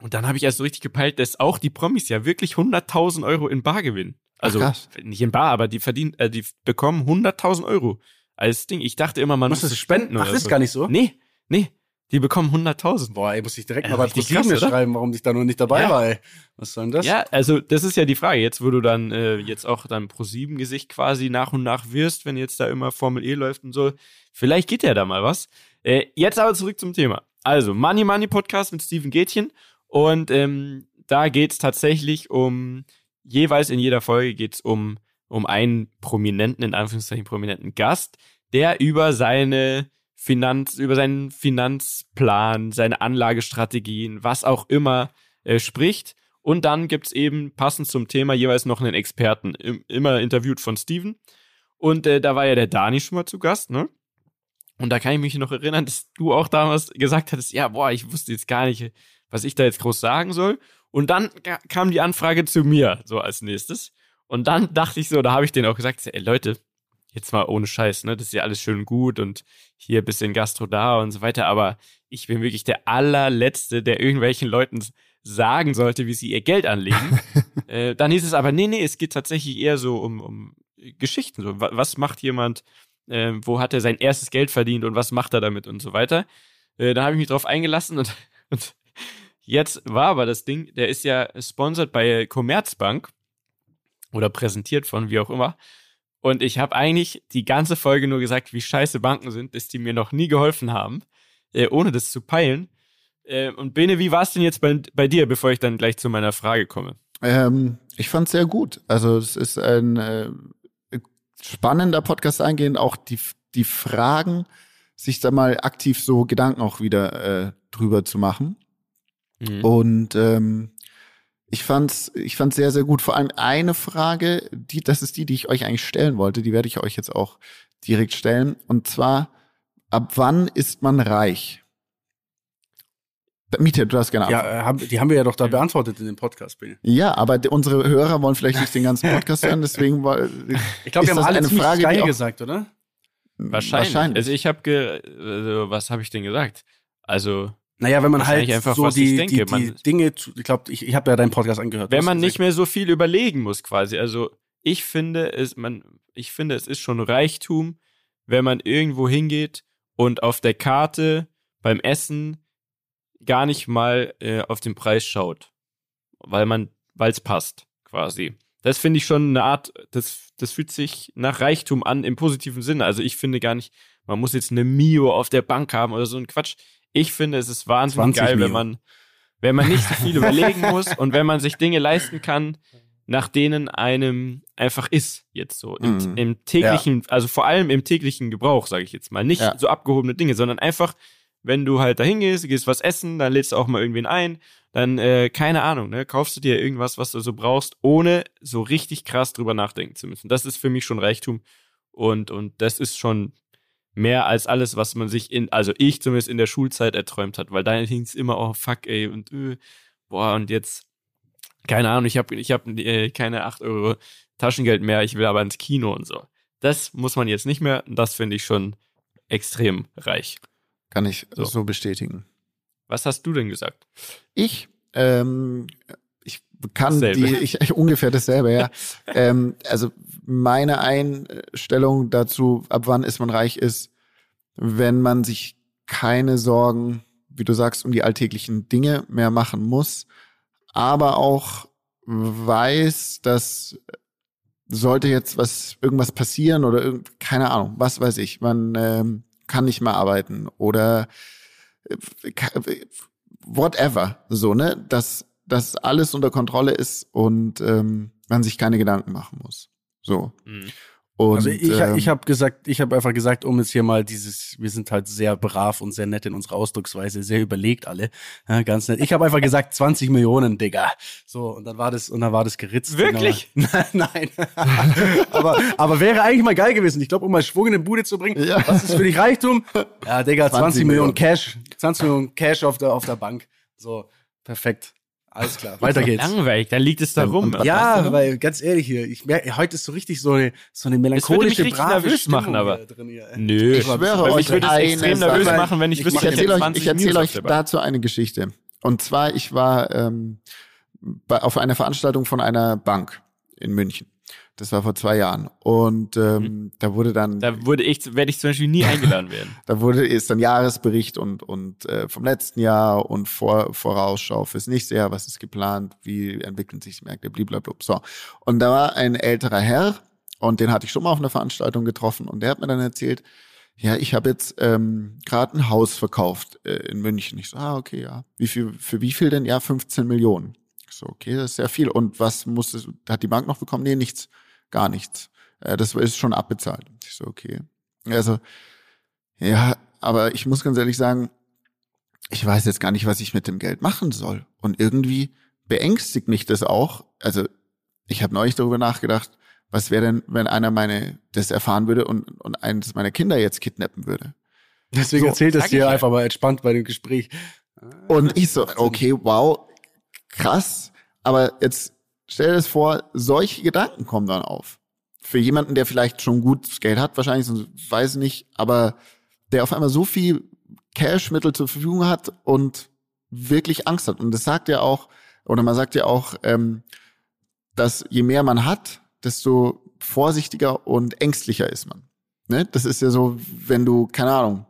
und dann habe ich erst so richtig gepeilt, dass auch die Promis ja wirklich 100.000 Euro in Bar gewinnen. Also Ach, nicht in Bar, aber die verdienen, äh, die bekommen 100.000 Euro als Ding. Ich dachte immer, man muss es spenden. Ach, das ist so. gar nicht so? Nee, nee. Die bekommen 100.000. Boah, ey, muss ich direkt äh, mal bei ProSieben schreiben, warum ich da noch nicht dabei ja. war, ey. Was soll denn das? Ja, also das ist ja die Frage. Jetzt, wo du dann äh, jetzt auch dann ProSieben Gesicht quasi nach und nach wirst, wenn jetzt da immer Formel E läuft und so. Vielleicht geht ja da mal was. Äh, jetzt aber zurück zum Thema. Also, Money Money Podcast mit Steven Gätchen Und ähm, da geht's tatsächlich um, jeweils in jeder Folge geht's um, um einen prominenten, in Anführungszeichen prominenten Gast, der über seine Finanz, über seinen Finanzplan, seine Anlagestrategien, was auch immer äh, spricht. Und dann gibt's eben passend zum Thema jeweils noch einen Experten, im, immer interviewt von Steven. Und äh, da war ja der Dani schon mal zu Gast, ne? Und da kann ich mich noch erinnern, dass du auch damals gesagt hattest, ja, boah, ich wusste jetzt gar nicht, was ich da jetzt groß sagen soll. Und dann kam die Anfrage zu mir, so als nächstes. Und dann dachte ich so, da habe ich denen auch gesagt, ey Leute, jetzt mal ohne Scheiß, ne, das ist ja alles schön gut und hier bisschen Gastro da und so weiter, aber ich bin wirklich der allerletzte, der irgendwelchen Leuten sagen sollte, wie sie ihr Geld anlegen. äh, dann hieß es aber, nee, nee, es geht tatsächlich eher so um, um Geschichten. So, was macht jemand, äh, wo hat er sein erstes Geld verdient und was macht er damit und so weiter. Äh, da habe ich mich drauf eingelassen und, und jetzt war aber das Ding, der ist ja sponsored bei Commerzbank oder präsentiert von wie auch immer. Und ich habe eigentlich die ganze Folge nur gesagt, wie scheiße Banken sind, dass die mir noch nie geholfen haben, äh, ohne das zu peilen. Äh, und Bene, wie war es denn jetzt bei, bei dir, bevor ich dann gleich zu meiner Frage komme? Ähm, ich fand es sehr gut. Also es ist ein äh, spannender Podcast eingehend, auch die, die Fragen, sich da mal aktiv so Gedanken auch wieder äh, drüber zu machen. Mhm. Und ähm, ich fand's, ich fand's sehr, sehr gut. Vor allem eine Frage, die, das ist die, die ich euch eigentlich stellen wollte, die werde ich euch jetzt auch direkt stellen. Und zwar, ab wann ist man reich? Miete, du hast gerne Ja, äh, die haben wir ja doch da beantwortet in dem Podcast, Bill. Ja, aber unsere Hörer wollen vielleicht nicht den ganzen Podcast hören, deswegen war, Ich glaube, wir haben alle eine Frage geil gesagt, oder? Wahrscheinlich. Wahrscheinlich. Also ich habe ge also, was habe ich denn gesagt? Also naja, wenn man halt einfach, so die, die, die Dinge, ich glaube, ich, ich habe ja deinen Podcast angehört. Wenn man nicht mehr so viel überlegen muss, quasi. Also ich finde es, man, ich finde es ist schon Reichtum, wenn man irgendwo hingeht und auf der Karte beim Essen gar nicht mal äh, auf den Preis schaut, weil man, weil es passt, quasi. Das finde ich schon eine Art, das, das fühlt sich nach Reichtum an im positiven Sinne. Also ich finde gar nicht, man muss jetzt eine Mio auf der Bank haben oder so ein Quatsch. Ich finde, es ist wahnsinnig geil, Mio. wenn man, wenn man nicht so viel überlegen muss und wenn man sich Dinge leisten kann, nach denen einem einfach ist jetzt so im, mhm. im täglichen, ja. also vor allem im täglichen Gebrauch, sage ich jetzt mal, nicht ja. so abgehobene Dinge, sondern einfach wenn du halt dahin gehst, gehst was essen, dann lädst du auch mal irgendwen ein, dann, äh, keine Ahnung, ne, kaufst du dir irgendwas, was du so brauchst, ohne so richtig krass drüber nachdenken zu müssen. Das ist für mich schon Reichtum und, und das ist schon mehr als alles, was man sich in, also ich zumindest in der Schulzeit erträumt hat, weil da hing es immer, oh fuck, ey, und äh, boah, und jetzt, keine Ahnung, ich habe ich hab, äh, keine acht Euro Taschengeld mehr, ich will aber ins Kino und so. Das muss man jetzt nicht mehr, und das finde ich schon extrem reich. Kann ich so, so bestätigen. Was hast du denn gesagt? Ich, ähm, ich kann dasselbe. die, ich, ich, ungefähr dasselbe, ja. ähm, also meine Einstellung dazu, ab wann ist man reich, ist, wenn man sich keine Sorgen, wie du sagst, um die alltäglichen Dinge mehr machen muss, aber auch weiß, dass sollte jetzt was irgendwas passieren oder irgend, keine Ahnung, was weiß ich, man ähm, kann nicht mehr arbeiten oder äh, whatever, so, ne? Dass, dass alles unter Kontrolle ist und ähm, man sich keine Gedanken machen muss. So. Mhm. Und, also ich, ähm, ich habe gesagt, ich habe einfach gesagt, um jetzt hier mal dieses, wir sind halt sehr brav und sehr nett in unserer Ausdrucksweise, sehr überlegt alle, ja, ganz nett. Ich habe einfach gesagt 20 Millionen, Digga. So und dann war das und dann war das geritzt. Wirklich? Nein, nein. aber aber wäre eigentlich mal geil gewesen. Ich glaube, um mal Schwung in eine Bude zu bringen. Ja. Was ist für dich Reichtum? Ja, Digga, 20, 20 Millionen Cash, 20 Millionen Cash auf der auf der Bank. So perfekt. Alles klar, weiter geht's. Langweilig, dann liegt es da rum. Ja, weil ganz ehrlich hier, ich merke, heute ist so richtig so eine, so eine melancholische, das brave nervös Stimmung machen, aber drin hier. Nö, ich schwöre euch, ich würde es extrem nervös machen, wenn ich, ich wüsste, ich erzähle euch, ich erzähle euch dazu eine Geschichte. Und zwar, ich war ähm, bei, auf einer Veranstaltung von einer Bank in München. Das war vor zwei Jahren. Und ähm, mhm. da wurde dann. Da wurde ich, werde ich zum Beispiel nie eingeladen werden. da wurde ist dann Jahresbericht und und äh, vom letzten Jahr und vor, Vorausschau fürs nächste Jahr, was ist geplant, wie entwickeln sich die Märkte, blablabla. So. Und da war ein älterer Herr und den hatte ich schon mal auf einer Veranstaltung getroffen und der hat mir dann erzählt, ja, ich habe jetzt ähm, gerade ein Haus verkauft äh, in München. Ich so, ah, okay, ja. Wie viel, für wie viel denn? Ja, 15 Millionen. Ich so, okay, das ist sehr viel. Und was musste, hat die Bank noch bekommen? Nee, nichts, gar nichts. Äh, das ist schon abbezahlt. Ich so, okay. Also, ja, aber ich muss ganz ehrlich sagen, ich weiß jetzt gar nicht, was ich mit dem Geld machen soll. Und irgendwie beängstigt mich das auch. Also, ich habe neulich darüber nachgedacht, was wäre denn, wenn einer meine das erfahren würde und, und eines meiner Kinder jetzt kidnappen würde? Deswegen so, erzählt es dir ja. einfach mal entspannt bei dem Gespräch. Und ich so, okay, wow, krass. Aber jetzt stell dir das vor, solche Gedanken kommen dann auf. Für jemanden, der vielleicht schon gut Geld hat, wahrscheinlich, weiß ich nicht, aber der auf einmal so viel Cashmittel zur Verfügung hat und wirklich Angst hat. Und das sagt ja auch, oder man sagt ja auch, ähm, dass je mehr man hat, desto vorsichtiger und ängstlicher ist man. Ne? Das ist ja so, wenn du, keine Ahnung,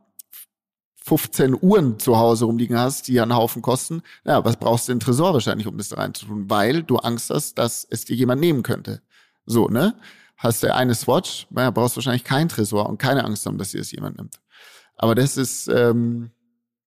15 Uhren zu Hause rumliegen hast, die einen Haufen kosten, ja, was brauchst du den Tresor wahrscheinlich, um das da reinzutun? Weil du Angst hast, dass es dir jemand nehmen könnte. So, ne? Hast du eine Swatch, ja, brauchst du wahrscheinlich keinen Tresor und keine Angst haben, dass dir es jemand nimmt. Aber das ist, ähm,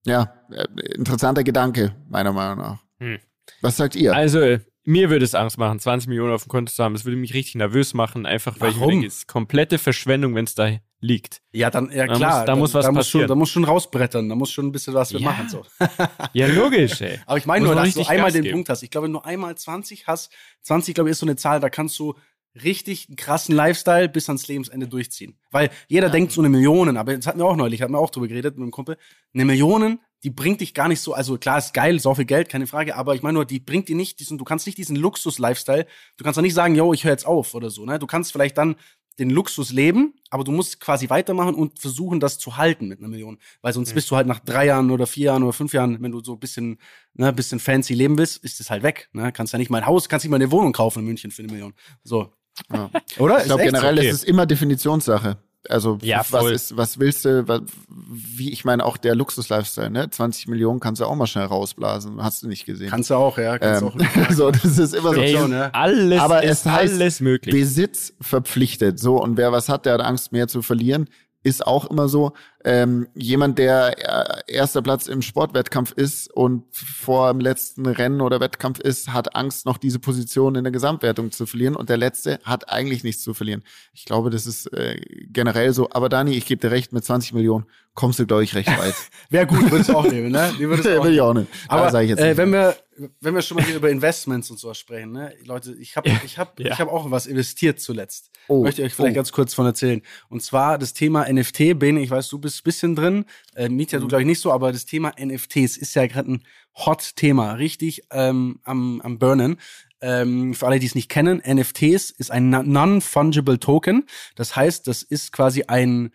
ja, äh, interessanter Gedanke, meiner Meinung nach. Hm. Was sagt ihr? Also, mir würde es Angst machen, 20 Millionen auf dem Konto zu haben. Das würde mich richtig nervös machen, einfach weil Warum? ich denke, es ist komplette Verschwendung, wenn es da liegt. Ja, dann, ja klar. Da, muss, da muss was da passieren. Muss schon, da muss schon rausbrettern, da muss schon ein bisschen was wir ja. machen. So. ja, logisch, ey. Aber ich meine nur, dass du einmal den Punkt hast. Ich glaube, du einmal 20 hast, 20, glaube ich, ist so eine Zahl, da kannst du richtig einen krassen Lifestyle bis ans Lebensende durchziehen. Weil jeder ja. denkt so eine Million, aber das hatten wir auch neulich, hatten wir auch drüber geredet mit einem Kumpel. Eine Million, die bringt dich gar nicht so, also klar, ist geil, so viel Geld, keine Frage, aber ich meine nur, die bringt dir nicht diesen, du kannst nicht diesen Luxus-Lifestyle, du kannst doch nicht sagen, yo, ich höre jetzt auf oder so, ne? Du kannst vielleicht dann den Luxus leben, aber du musst quasi weitermachen und versuchen, das zu halten mit einer Million. Weil sonst mhm. bist du halt nach drei Jahren oder vier Jahren oder fünf Jahren, wenn du so ein bisschen, ne, bisschen fancy leben willst, ist es halt weg. Ne? Kannst ja nicht mal ein Haus, kannst nicht mal eine Wohnung kaufen in München für eine Million. So. Ja. Oder? Ich glaube generell okay. ist es immer Definitionssache. Also ja, was ist, was willst du, was, wie ich meine auch der Luxus-Lifestyle, ne? 20 Millionen kannst du auch mal schnell rausblasen, hast du nicht gesehen. Kannst du auch, ja. Kannst ähm, auch so, das ist immer so. Ey, ne? Alles Aber ist es heißt, alles möglich. Besitz verpflichtet, so und wer was hat, der hat Angst mehr zu verlieren ist auch immer so. Ähm, jemand, der äh, erster Platz im Sportwettkampf ist und vor dem letzten Rennen oder Wettkampf ist, hat Angst, noch diese Position in der Gesamtwertung zu verlieren. Und der Letzte hat eigentlich nichts zu verlieren. Ich glaube, das ist äh, generell so. Aber Dani, ich gebe dir recht, mit 20 Millionen kommst du, glaube ich, recht weit. Wäre gut, würde ich auch nehmen, ne? Die würde ich auch, ich auch nehmen. Aber sag ich jetzt äh, wenn wir wenn wir schon mal hier über Investments und sowas sprechen, ne? Leute, ich habe ich hab, ja. ich hab auch was investiert zuletzt. Oh. Möchte ich euch vielleicht oh. ganz kurz von erzählen. Und zwar das Thema NFT, Bene, ich weiß, du bist ein bisschen drin. Äh, Mietja, mhm. du glaube ich nicht so, aber das Thema NFTs ist ja gerade ein Hot-Thema, richtig ähm, am, am Burnen. Ähm, für alle, die es nicht kennen, NFTs ist ein Non-Fungible Token. Das heißt, das ist quasi ein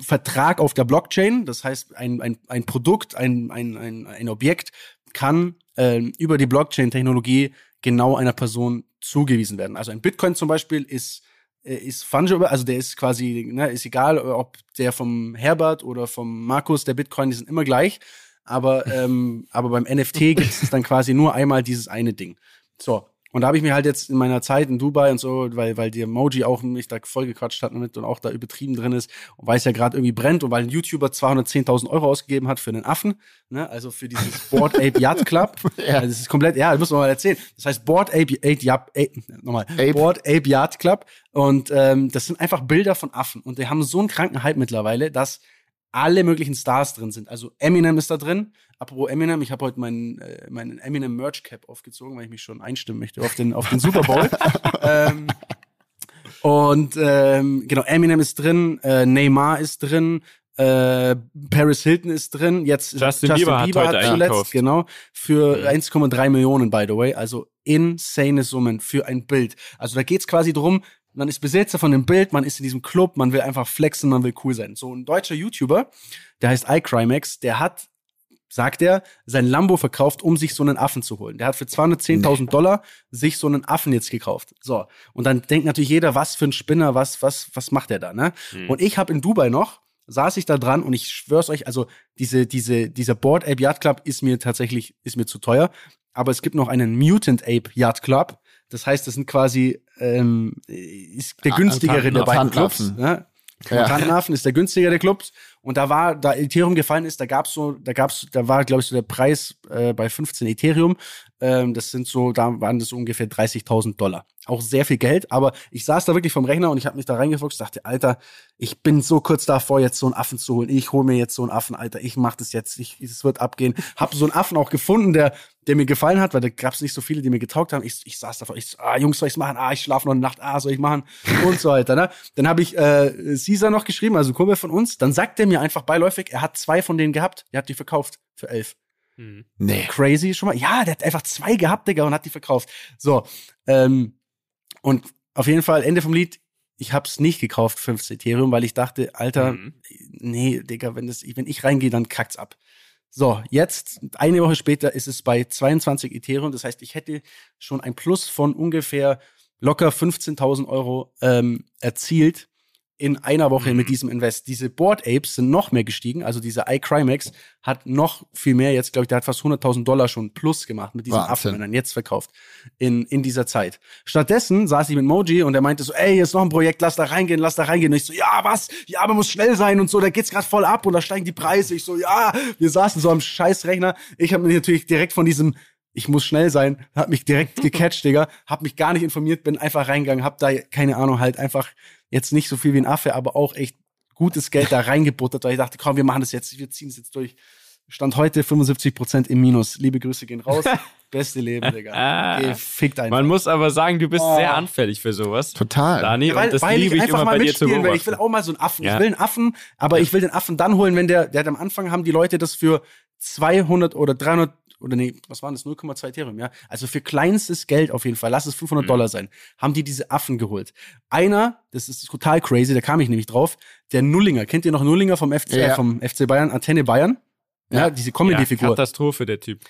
Vertrag auf der Blockchain. Das heißt, ein, ein, ein Produkt, ein, ein, ein, ein Objekt kann äh, über die Blockchain-Technologie genau einer Person zugewiesen werden. Also ein Bitcoin zum Beispiel ist ist fungible, also der ist quasi, ne, ist egal, ob der vom Herbert oder vom Markus, der Bitcoin, die sind immer gleich. Aber, ähm, aber beim NFT gibt es dann quasi nur einmal dieses eine Ding. So, und da habe ich mir halt jetzt in meiner Zeit in Dubai und so, weil, weil die Emoji auch mich da voll gequatscht hat damit und auch da übertrieben drin ist und weil es ja gerade irgendwie brennt und weil ein YouTuber 210.000 Euro ausgegeben hat für einen Affen, ne, also für dieses Board Ape Yacht Club. ja. Also das ist komplett, ja, das muss man mal erzählen. Das heißt Board Ape, Ape, Ape, Ape nochmal, Ape. Board Ape Yacht Club und ähm, das sind einfach Bilder von Affen und die haben so einen kranken Hype mittlerweile, dass alle möglichen Stars drin sind. Also Eminem ist da drin. Apropos Eminem, ich habe heute meinen äh, meinen Eminem Merch Cap aufgezogen, weil ich mich schon einstimmen möchte auf den auf den Super Bowl. ähm, und ähm, genau, Eminem ist drin, äh, Neymar ist drin, äh, Paris Hilton ist drin, jetzt Justin, Justin Bieber, Bieber hat, hat zuletzt, genau, für mhm. 1,3 Millionen, by the way, also insane Summen für ein Bild. Also da geht's quasi drum, man ist Besitzer von dem Bild, man ist in diesem Club, man will einfach flexen, man will cool sein. So ein deutscher YouTuber, der heißt iCrimex, der hat, sagt er, sein Lambo verkauft, um sich so einen Affen zu holen. Der hat für 210.000 nee. Dollar sich so einen Affen jetzt gekauft. So. Und dann denkt natürlich jeder, was für ein Spinner, was, was, was macht der da, ne? Mhm. Und ich habe in Dubai noch, saß ich da dran und ich schwör's euch, also diese, diese, dieser Board Ape Yacht Club ist mir tatsächlich, ist mir zu teuer. Aber es gibt noch einen Mutant Ape Yacht Club. Das heißt, das sind quasi ähm, der günstigere der beiden Clubs. Ne? Kontantenaffen ist der günstiger der Clubs. Und da war, da Ethereum gefallen ist, da gab's so, da gab's, da war, glaube ich, so der Preis äh, bei 15 Ethereum. Ähm, das sind so, da waren das ungefähr 30.000 Dollar. Auch sehr viel Geld, aber ich saß da wirklich vom Rechner und ich habe mich da reingefuchst, dachte, Alter, ich bin so kurz davor, jetzt so einen Affen zu holen. Ich hole mir jetzt so einen Affen, Alter, ich mach das jetzt, ich, es wird abgehen. Hab so einen Affen auch gefunden, der, der mir gefallen hat, weil da gab's nicht so viele, die mir getaugt haben. Ich, ich saß davor, ich ah, Jungs, soll ich's machen? Ah, ich schlafe noch eine Nacht, ah, soll ich machen? Und so weiter. Ne? Dann habe ich äh, Caesar noch geschrieben, also Kumpel von uns. Dann sagt er mir einfach beiläufig, er hat zwei von denen gehabt, er hat die verkauft für elf. Hm. Nee. Crazy schon mal. Ja, der hat einfach zwei gehabt, Digga, und hat die verkauft. So. Ähm, und auf jeden Fall, Ende vom Lied, ich hab's nicht gekauft, 15 Ethereum, weil ich dachte, Alter, mhm. nee, Digga, wenn, das, wenn ich reingehe, dann kackt's ab. So, jetzt, eine Woche später, ist es bei 22 Ethereum. Das heißt, ich hätte schon ein Plus von ungefähr locker 15.000 Euro ähm, erzielt in einer Woche mhm. mit diesem Invest. Diese Board Apes sind noch mehr gestiegen. Also dieser iCrimex hat noch viel mehr jetzt, glaube ich, der hat fast 100.000 Dollar schon plus gemacht mit diesem Wahnsinn. Affen, wenn er jetzt verkauft in, in dieser Zeit. Stattdessen saß ich mit Moji und er meinte so, ey, hier ist noch ein Projekt, lass da reingehen, lass da reingehen. Und ich so, ja, was? Ja, aber muss schnell sein und so, da geht's gerade voll ab und da steigen die Preise. Ich so, ja, wir saßen so am Scheißrechner. Ich habe mir natürlich direkt von diesem ich muss schnell sein, hat mich direkt gecatcht, Digga, hab mich gar nicht informiert, bin einfach reingegangen, hab da, keine Ahnung, halt einfach jetzt nicht so viel wie ein Affe, aber auch echt gutes Geld da reingebuttert, weil ich dachte, komm, wir machen das jetzt, wir ziehen es jetzt durch. Stand heute 75 Prozent im Minus. Liebe Grüße gehen raus. Beste Leben, Digga. Okay, fickt einfach. Man muss aber sagen, du bist oh. sehr anfällig für sowas. Total. Dani, ja, weil, und das weil liebe ich, ich immer bei dir zu beobachten. Ich will auch mal so einen Affen. Ja. Ich will einen Affen, aber ja. ich will den Affen dann holen, wenn der, der hat am Anfang haben die Leute das für 200 oder 300 oder nee, was waren das? 0,2 Ethereum, ja. Also für kleinstes Geld auf jeden Fall, lass es 500 mhm. Dollar sein, haben die diese Affen geholt. Einer, das ist total crazy, da kam ich nämlich drauf, der Nullinger, kennt ihr noch Nullinger vom FC, ja. vom FC Bayern, Antenne Bayern? Ja, ja diese Comedy-Figur. Ja, Katastrophe, der Typ.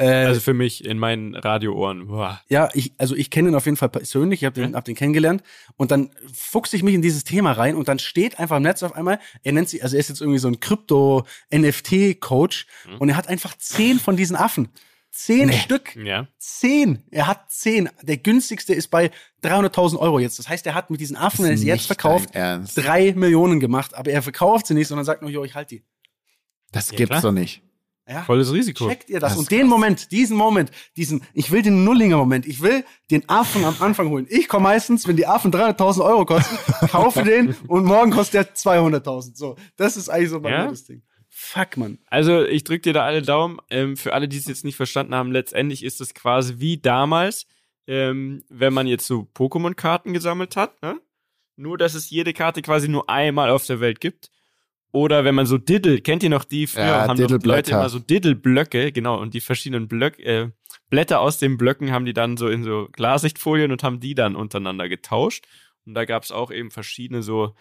Äh, also für mich in meinen Radioohren. Boah. Ja, ich, also ich kenne ihn auf jeden Fall persönlich, ich habe den, hab den kennengelernt und dann fuchse ich mich in dieses Thema rein und dann steht einfach im Netz auf einmal, er nennt sich, also er ist jetzt irgendwie so ein Krypto-NFT-Coach mhm. und er hat einfach zehn von diesen Affen. Zehn nee. Stück. Ja. Zehn. Er hat zehn. Der günstigste ist bei 300.000 Euro jetzt. Das heißt, er hat mit diesen Affen, wenn er sie jetzt verkauft, drei Millionen gemacht. Aber er verkauft sie nicht, sondern sagt nur, jo, ich halte die. Das ja, gibt's klar. doch nicht. Ja. Volles Risiko. Checkt ihr das? das und den krass. Moment, diesen Moment, diesen, ich will den Nullinger Moment, ich will den Affen am Anfang holen. Ich komme meistens, wenn die Affen 300.000 Euro kosten, kaufe den und morgen kostet der 200.000. So, das ist eigentlich so mein ja? Ding. Fuck, man. Also, ich drück dir da alle Daumen. Ähm, für alle, die es jetzt nicht verstanden haben, letztendlich ist es quasi wie damals, ähm, wenn man jetzt so Pokémon-Karten gesammelt hat, ne? Nur, dass es jede Karte quasi nur einmal auf der Welt gibt. Oder wenn man so Diddle, kennt ihr noch die? Früher ja, haben doch Leute immer so Diddle-Blöcke, genau, und die verschiedenen Blöck, äh, Blätter aus den Blöcken haben die dann so in so Klarsichtfolien und haben die dann untereinander getauscht. Und da gab's auch eben verschiedene so,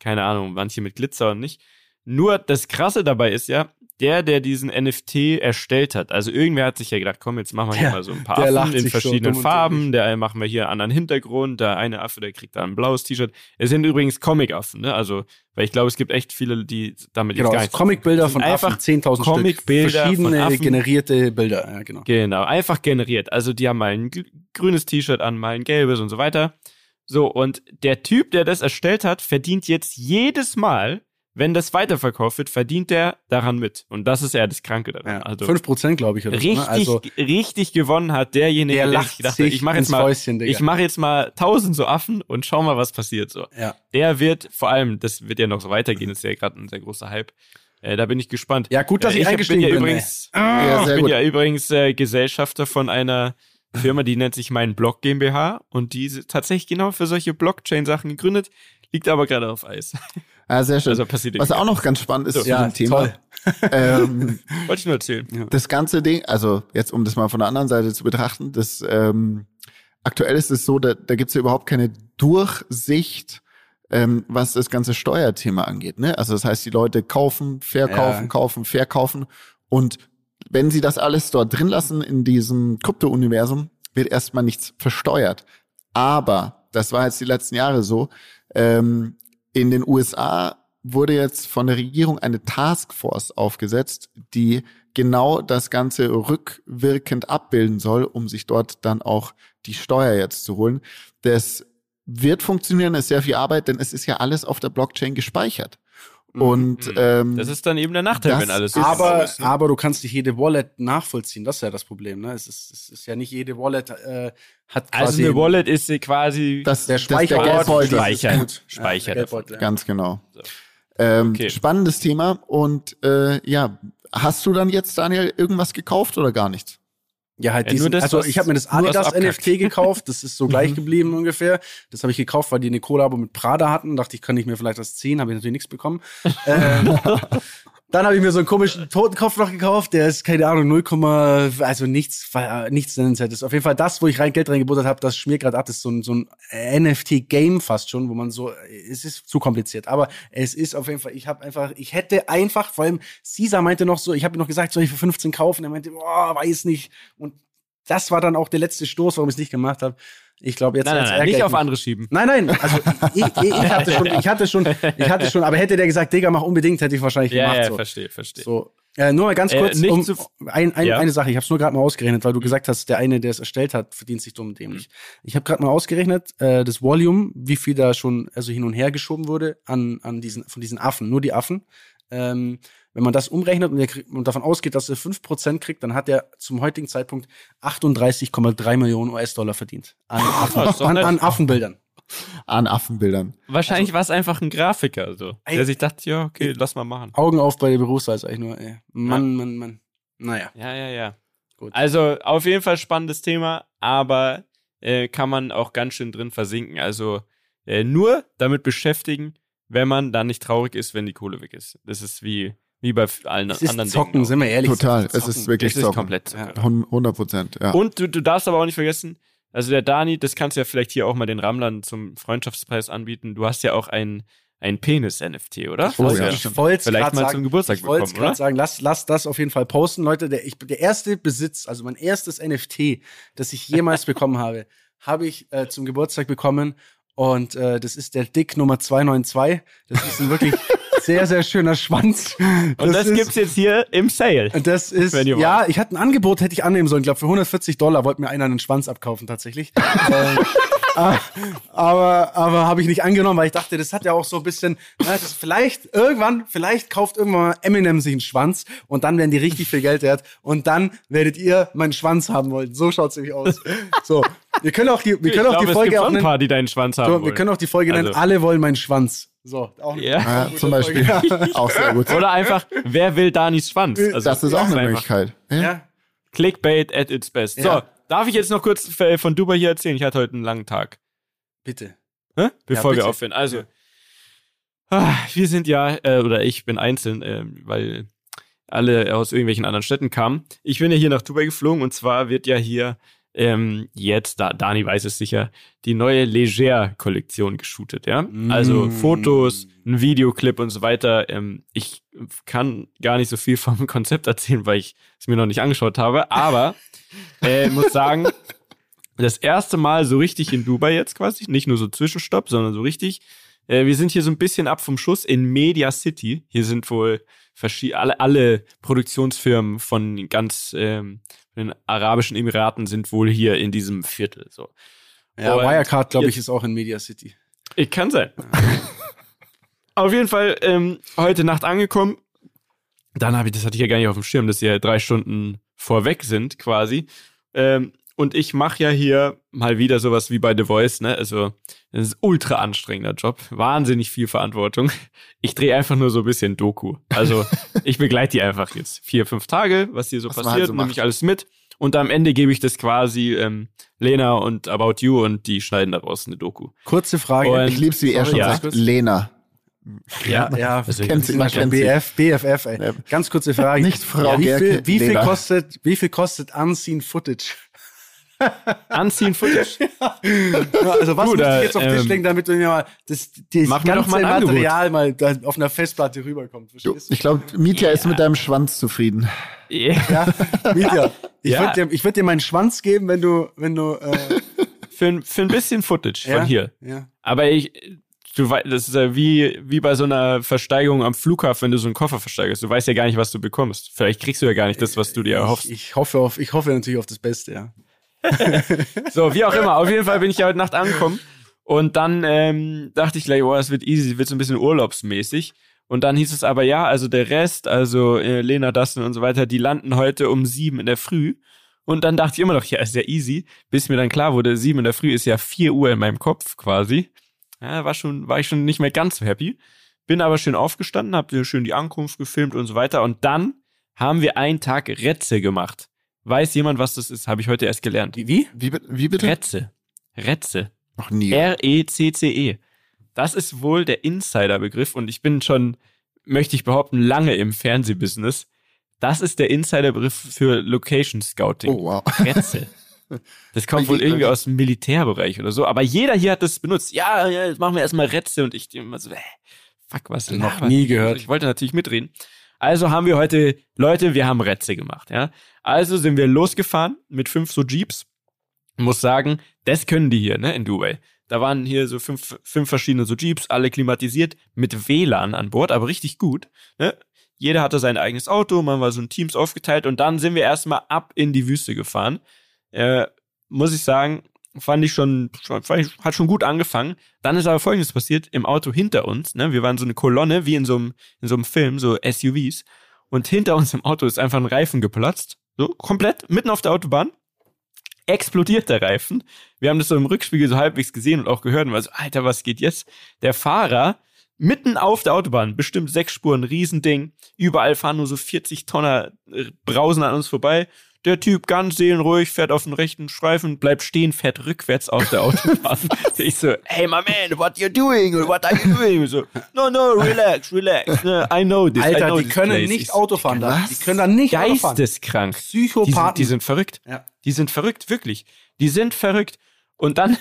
keine Ahnung, manche mit Glitzer und nicht. Nur das Krasse dabei ist ja, der, der diesen NFT erstellt hat, also irgendwer hat sich ja gedacht, komm, jetzt machen wir hier ja, mal so ein paar Affen in verschiedenen Farben, der machen wir hier einen anderen Hintergrund, der eine Affe, der kriegt da ein blaues T-Shirt. Es sind übrigens Comic-Affen, ne? Also, weil ich glaube, es gibt echt viele, die damit genau, jetzt gar nicht. Comic-Bilder von einfach 10.000 Comic-Bilder verschiedene Affen. generierte Bilder, ja, genau. Genau, einfach generiert. Also, die haben mal ein grünes T-Shirt an, mal ein gelbes und so weiter. So, und der Typ, der das erstellt hat, verdient jetzt jedes Mal wenn das weiterverkauft wird, verdient der daran mit. Und das ist ja das Kranke daran. Ja, also 5% glaube ich. Oder richtig, ne? also, richtig gewonnen hat derjenige, der, der sich dachte, ich mache jetzt mal, ich mache jetzt mal tausend so Affen und schau mal, was passiert so. Ja. Der wird, vor allem, das wird ja noch so weitergehen, das ist ja gerade ein sehr großer Hype. Äh, da bin ich gespannt. Ja, gut, dass äh, ich, ich eingestiegen bin. Ja übrigens, ah, ja, ich bin gut. ja übrigens äh, Gesellschafter von einer Firma, die nennt sich Mein Blog GmbH und die ist tatsächlich genau für solche Blockchain-Sachen gegründet, liegt aber gerade auf Eis. Ah, sehr schön. Also passiert Was auch noch ganz spannend ist so, zu ja, dem Thema. Ähm, Wollte ich nur erzählen. Das ganze Ding, also jetzt um das mal von der anderen Seite zu betrachten, das ähm, aktuell ist es so, da, da gibt es ja überhaupt keine Durchsicht, ähm, was das ganze Steuerthema angeht. Ne? Also das heißt, die Leute kaufen, verkaufen, ja. kaufen, verkaufen und wenn sie das alles dort drin lassen in diesem Krypto-Universum, wird erstmal nichts versteuert. Aber, das war jetzt die letzten Jahre so, ähm, in den USA wurde jetzt von der Regierung eine Taskforce aufgesetzt, die genau das Ganze rückwirkend abbilden soll, um sich dort dann auch die Steuer jetzt zu holen. Das wird funktionieren, ist sehr viel Arbeit, denn es ist ja alles auf der Blockchain gespeichert. Mhm. Und Mhm. ähm, Das ist dann eben der Nachteil, wenn alles ist- so aber, ist, ne? aber du kannst nicht jede Wallet nachvollziehen. Das ist ja das Problem. Ne? Es, ist, es ist ja nicht jede Wallet äh, hat Also quasi eine Wallet ist sie quasi das, der das ist der Speicherort Geldbeutel. für dieses Speicher. Gut. Speicher Ja, der Geldbeutel, ja. Ganz genau. So. Ähm, Okay. Spannendes Thema. Und äh, ja, hast du dann jetzt, Daniel, irgendwas gekauft oder gar nichts? Ja, halt Ja, diesen, das, also ich habe mir das Adidas. NFT gekauft, das ist so gleich geblieben ungefähr. Das habe ich gekauft, weil die eine Kollabo mit Prada hatten. Dachte ich, kann ich mir vielleicht das ziehen, habe ich natürlich nichts bekommen. ähm, dann habe ich mir so einen komischen Totenkopf noch gekauft, der ist, keine Ahnung, 0, also nichts, nichts nennenswertes. Auf jeden Fall das, wo ich rein Geld reingebuttert habe, das schmiert gerade ab, das ist so ein, so ein NFT-Game fast schon, wo man so, es ist zu kompliziert, aber es ist auf jeden Fall, ich habe einfach, ich hätte einfach, vor allem Caesar meinte noch so, ich habe ihm noch gesagt, soll ich für 15 kaufen? Er meinte, boah, weiß nicht. Und das war dann auch der letzte Stoß, warum ich es nicht gemacht habe. Ich glaube, jetzt Nein, nein, nein, nicht ich auf andere schieben. Nein, nein, also ich, ich, ich hatte schon, ich hatte schon, ich hatte schon, aber hätte der gesagt, Digga, mach unbedingt, hätte ich wahrscheinlich Ja, gemacht. ja, so. verstehe, verstehe. So. Äh, nur mal ganz Äh, kurz, nicht um, zu- ein, ein, Ja. eine Sache, ich habe es nur gerade mal ausgerechnet, weil du gesagt hast, der eine, der es erstellt hat, verdient sich dumm und dämlich. Ich habe gerade mal ausgerechnet, äh, das Volume, wie viel da schon also hin und her geschoben wurde an, an diesen, von diesen Affen, nur die Affen. Ähm, wenn man das umrechnet und, kriegt- und davon ausgeht, dass er 5% kriegt, dann hat er zum heutigen Zeitpunkt 38,3 Millionen US-Dollar verdient. An, Affen, ist an, an Affenbildern. An Affenbildern. Wahrscheinlich war es einfach ein Grafiker, so, Ey. der sich dachte, ja, okay, lass mal machen. Augen auf bei der Berufswahl, sag ich nur. Ey. Mann, Mann, Mann. Naja, Ja, ja, ja. gut. Also auf jeden Fall spannendes Thema, aber äh, kann man auch ganz schön drin versinken. Also äh, nur damit beschäftigen, wenn man dann nicht traurig ist, wenn die Kohle weg ist. Das ist wie, wie bei allen es ist anderen Zocken, Dingen. sind wir ehrlich. Total. Es ist wirklich Es ist zocken. komplett. Ja. Hun- 100 Prozent, ja. Und du, du darfst aber auch nicht vergessen, also der Dani, das kannst du ja vielleicht hier auch mal den Rammlern zum Freundschaftspreis anbieten. Du hast ja auch ein, ein Penis-NFT, oder? Oh ja. Ich wollte Vielleicht mal sagen, zum Geburtstag ich wollte bekommen, gerade oder? sagen, lass, lass das auf jeden Fall posten, Leute. Der, ich, der erste Besitz, also mein erstes NFT, das ich jemals bekommen habe, habe ich äh, zum Geburtstag bekommen. Und äh, das ist der Dick Nummer 292. Das ist ein wirklich sehr, sehr schöner Schwanz. Und das, ist, gibt's jetzt hier im Sale. Das ist, ja, ich hatte ein Angebot, hätte ich annehmen sollen. Ich glaube, für 140 Dollar wollte mir einer einen Schwanz abkaufen, tatsächlich. ähm, ah, aber aber habe ich nicht angenommen, weil ich dachte, das hat ja auch so ein bisschen, na, das vielleicht irgendwann, vielleicht kauft irgendwann mal Eminem sich einen Schwanz und dann werden die richtig viel Geld wert und dann werdet ihr meinen Schwanz haben wollen. So schaut's nämlich aus. So, wir können auch die, wir Ich können auch glaube, die es Folge gibt auch schon ein nennen. paar, die deinen Schwanz haben So, wir können auch die Folge nennen. Also- Alle wollen meinen Schwanz. So, auch eine Ja. ja, gute zum Beispiel. Folge. auch sehr gut. Oder einfach, wer will Danis Schwanz? Also, Das ist auch eine Möglichkeit. Ja. Ja. Clickbait at its best. Ja. So, darf ich jetzt noch kurz f- von Dubai hier erzählen? Ich hatte heute einen langen Tag. Bitte. Hä? Bevor wir bitte. aufhören. Also, ah, wir sind ja, äh, oder ich bin einzeln, ähm, weil alle aus irgendwelchen anderen Städten kamen. Ich bin ja hier nach Dubai geflogen und zwar wird ja hier ähm, jetzt, da, Dani weiß es sicher, die neue Leger-Kollektion geshootet, ja? Also Mm. Fotos, ein Videoclip und so weiter. Ähm, ich kann gar nicht so viel vom Konzept erzählen, weil ich es mir noch nicht angeschaut habe, aber äh, muss sagen, das erste Mal so richtig in Dubai jetzt quasi, nicht nur so Zwischenstopp, sondern so richtig. Äh, wir sind hier so ein bisschen ab vom Schuss in Media City. Hier sind wohl alle, alle Produktionsfirmen von ganz ähm, den Arabischen Emiraten sind wohl hier in diesem Viertel. So. Ja, Und Wirecard, glaube ich, ist auch in Media City. Ich kann sein. auf jeden Fall ähm, heute Nacht angekommen. Dann habe ich, das hatte ich ja gar nicht auf dem Schirm, dass sie ja drei Stunden vorweg sind quasi. Ähm, und ich mache ja hier mal wieder sowas wie bei The Voice, ne? Also, das ist ein ultra anstrengender Job. Wahnsinnig viel Verantwortung. Ich drehe einfach nur so ein bisschen Doku. Also, ich begleite die einfach jetzt vier, fünf Tage, was hier so Was man passiert, halt so nehme ich alles mit. Und am Ende gebe ich das quasi ähm, Lena und About You und die schneiden daraus eine Doku. Kurze Frage. Und- Ich liebe sie, wie er schon Sorry, sagt. Lena. Ja, ja, Also, kennt sie, kennt sie. BF, BFF, ey. Ja. Ganz kurze Frage. Nicht Frau wie viel, wie viel kostet, wie viel kostet Unseen Footage? Anziehen Footage. Ja, also was Du, muss ich jetzt auf den Tisch ähm, legen, damit du mir mal das, das ganze doch mal. Material mal da auf einer Festplatte rüberkommt. Verstehst du? ich glaube, Mietja ist mit deinem Schwanz zufrieden. Yeah. Ja, Mietja, ich Ja. würde dir, ich würd dir meinen Schwanz geben, wenn du, wenn du, äh, Für, ein- für ein bisschen Footage ja, von hier. Ja. Aber ich, du weißt, das ist ja wie, wie bei so einer Versteigerung am Flughafen, wenn du so einen Koffer versteigerst. Du weißt ja gar nicht, was du bekommst. Vielleicht kriegst du ja gar nicht das, was du dir erhoffst. Ich, ich hoffe auf, ich hoffe natürlich auf das Beste, ja. So, wie auch immer. Auf jeden Fall bin ich ja heute Nacht angekommen. Und dann ähm, dachte ich gleich, oh, das wird easy, wird so ein bisschen urlaubsmäßig. Und dann hieß es aber, ja, also der Rest, also äh, Lena, Dustin und so weiter, die landen heute um sieben in der Früh. Und dann dachte ich immer noch, ja, ist ja easy, bis mir dann klar wurde, sieben in der Früh ist ja vier Uhr in meinem Kopf quasi. Ja, war schon, war ich schon nicht mehr ganz so happy. Bin aber schön aufgestanden, hab schön die Ankunft gefilmt und so weiter. Und dann haben wir einen Tag Retze gemacht. Weiß jemand, was das ist? Habe ich heute erst gelernt. Wie? Wie, wie bitte? Retze. Retze. Noch nie. R-E-C-C-E. -E. Das ist wohl der Insiderbegriff und ich bin schon, möchte ich behaupten, lange im Fernsehbusiness. Das ist der Insiderbegriff für Location Scouting. Oh, wow. Retze. Das kommt wohl irgendwie aus dem Militärbereich oder so. Aber jeder hier hat das benutzt. Ja, ja jetzt machen wir erstmal Retze und ich immer so, äh, fuck, was denn? Noch nie gehört. Ich wollte natürlich mitreden. Also haben wir heute, Leute, wir haben Retze gemacht, ja. Also sind wir losgefahren mit fünf so Jeeps. Muss sagen, das können die hier, ne, in Dubai. Da waren hier so fünf, fünf verschiedene so Jeeps, alle klimatisiert, mit WLAN an Bord, aber richtig gut, ne. Jeder hatte sein eigenes Auto, man war so in Teams aufgeteilt und dann sind wir erstmal ab in die Wüste gefahren. Äh, muss ich sagen, fand ich schon, fand ich, hat schon gut angefangen. Dann ist aber Folgendes passiert im Auto hinter uns. Ne? Wir waren so eine Kolonne, wie in so einem, in so einem Film, so SUVs. Und hinter uns im Auto ist einfach ein Reifen geplatzt. So, komplett, mitten auf der Autobahn. Explodiert der Reifen. Wir haben das so im Rückspiegel so halbwegs gesehen und auch gehört und war so, Alter, was geht jetzt? Der Fahrer mitten auf der Autobahn, bestimmt sechs Spuren, Riesending. Überall fahren nur so 40 Tonner äh, Brausen an uns vorbei. Der Typ ganz seelenruhig, fährt auf den rechten Streifen, bleibt stehen, fährt rückwärts auf der Autobahn. ich so, hey my man, what you doing? What are you doing? So, no, no, relax, relax. I know this. Alter, know die this können place. nicht Ich- Auto fahren da. Die können da nicht Auto fahren. Geisteskrank. Die Psychopathen. sind, die sind verrückt. Ja. Die sind verrückt, wirklich. Die sind verrückt. Und dann,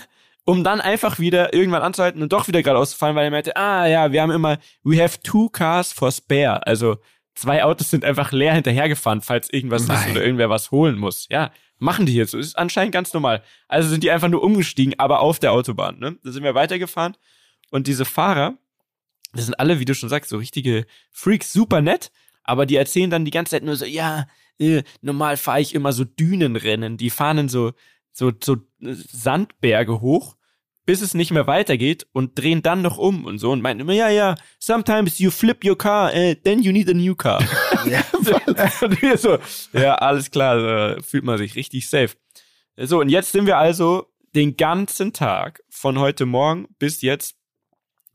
um dann einfach wieder irgendwann anzuhalten und doch wieder geradeaus zu fahren, weil er meinte, ah ja, wir haben immer, we have two cars for spare. Also zwei Autos sind einfach leer hinterhergefahren, falls irgendwas ist Nein. oder irgendwer was holen muss. Ja, machen die jetzt so. Ist anscheinend ganz normal. Also sind die einfach nur umgestiegen, aber auf der Autobahn. Ne? Da sind wir weitergefahren und diese Fahrer, das sind alle, wie du schon sagst, so richtige Freaks, super nett, aber die erzählen dann die ganze Zeit nur so, ja, äh, normal fahre ich immer so Dünenrennen, die fahren in so, so, so äh, Sandberge hoch, bis es nicht mehr weitergeht und drehen dann noch um und so und meinten immer, ja, ja, sometimes you flip your car, uh, then you need a new car. und wir so, ja, alles klar, da fühlt man sich richtig safe. So, und jetzt sind wir also den ganzen Tag von heute Morgen bis jetzt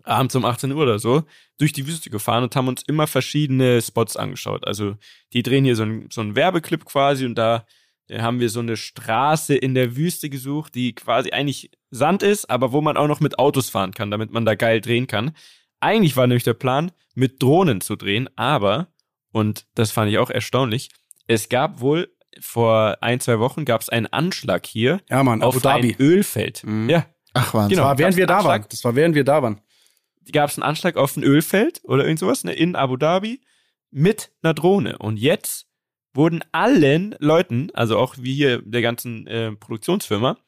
abends um 18 Uhr oder so durch die Wüste gefahren und haben uns immer verschiedene Spots angeschaut. Also die drehen hier so einen so einen Werbeclip quasi und da äh, haben wir so eine Straße in der Wüste gesucht, die quasi eigentlich Sand ist, aber wo man auch noch mit Autos fahren kann, damit man da geil drehen kann. Eigentlich war nämlich der Plan, mit Drohnen zu drehen, aber, und das fand ich auch erstaunlich, es gab wohl vor ein, zwei Wochen gab es einen Anschlag hier Ja, Mann, Abu auf Dhabi. ein Ölfeld. Mhm. Ja, Ach, Wahnsinn. Genau. Das war, während wir da waren. Das war, während wir da waren. gab es einen Anschlag auf ein Ölfeld oder irgend sowas ne, in Abu Dhabi mit einer Drohne. Und jetzt wurden allen Leuten, also auch wie hier der ganzen äh, Produktionsfirma,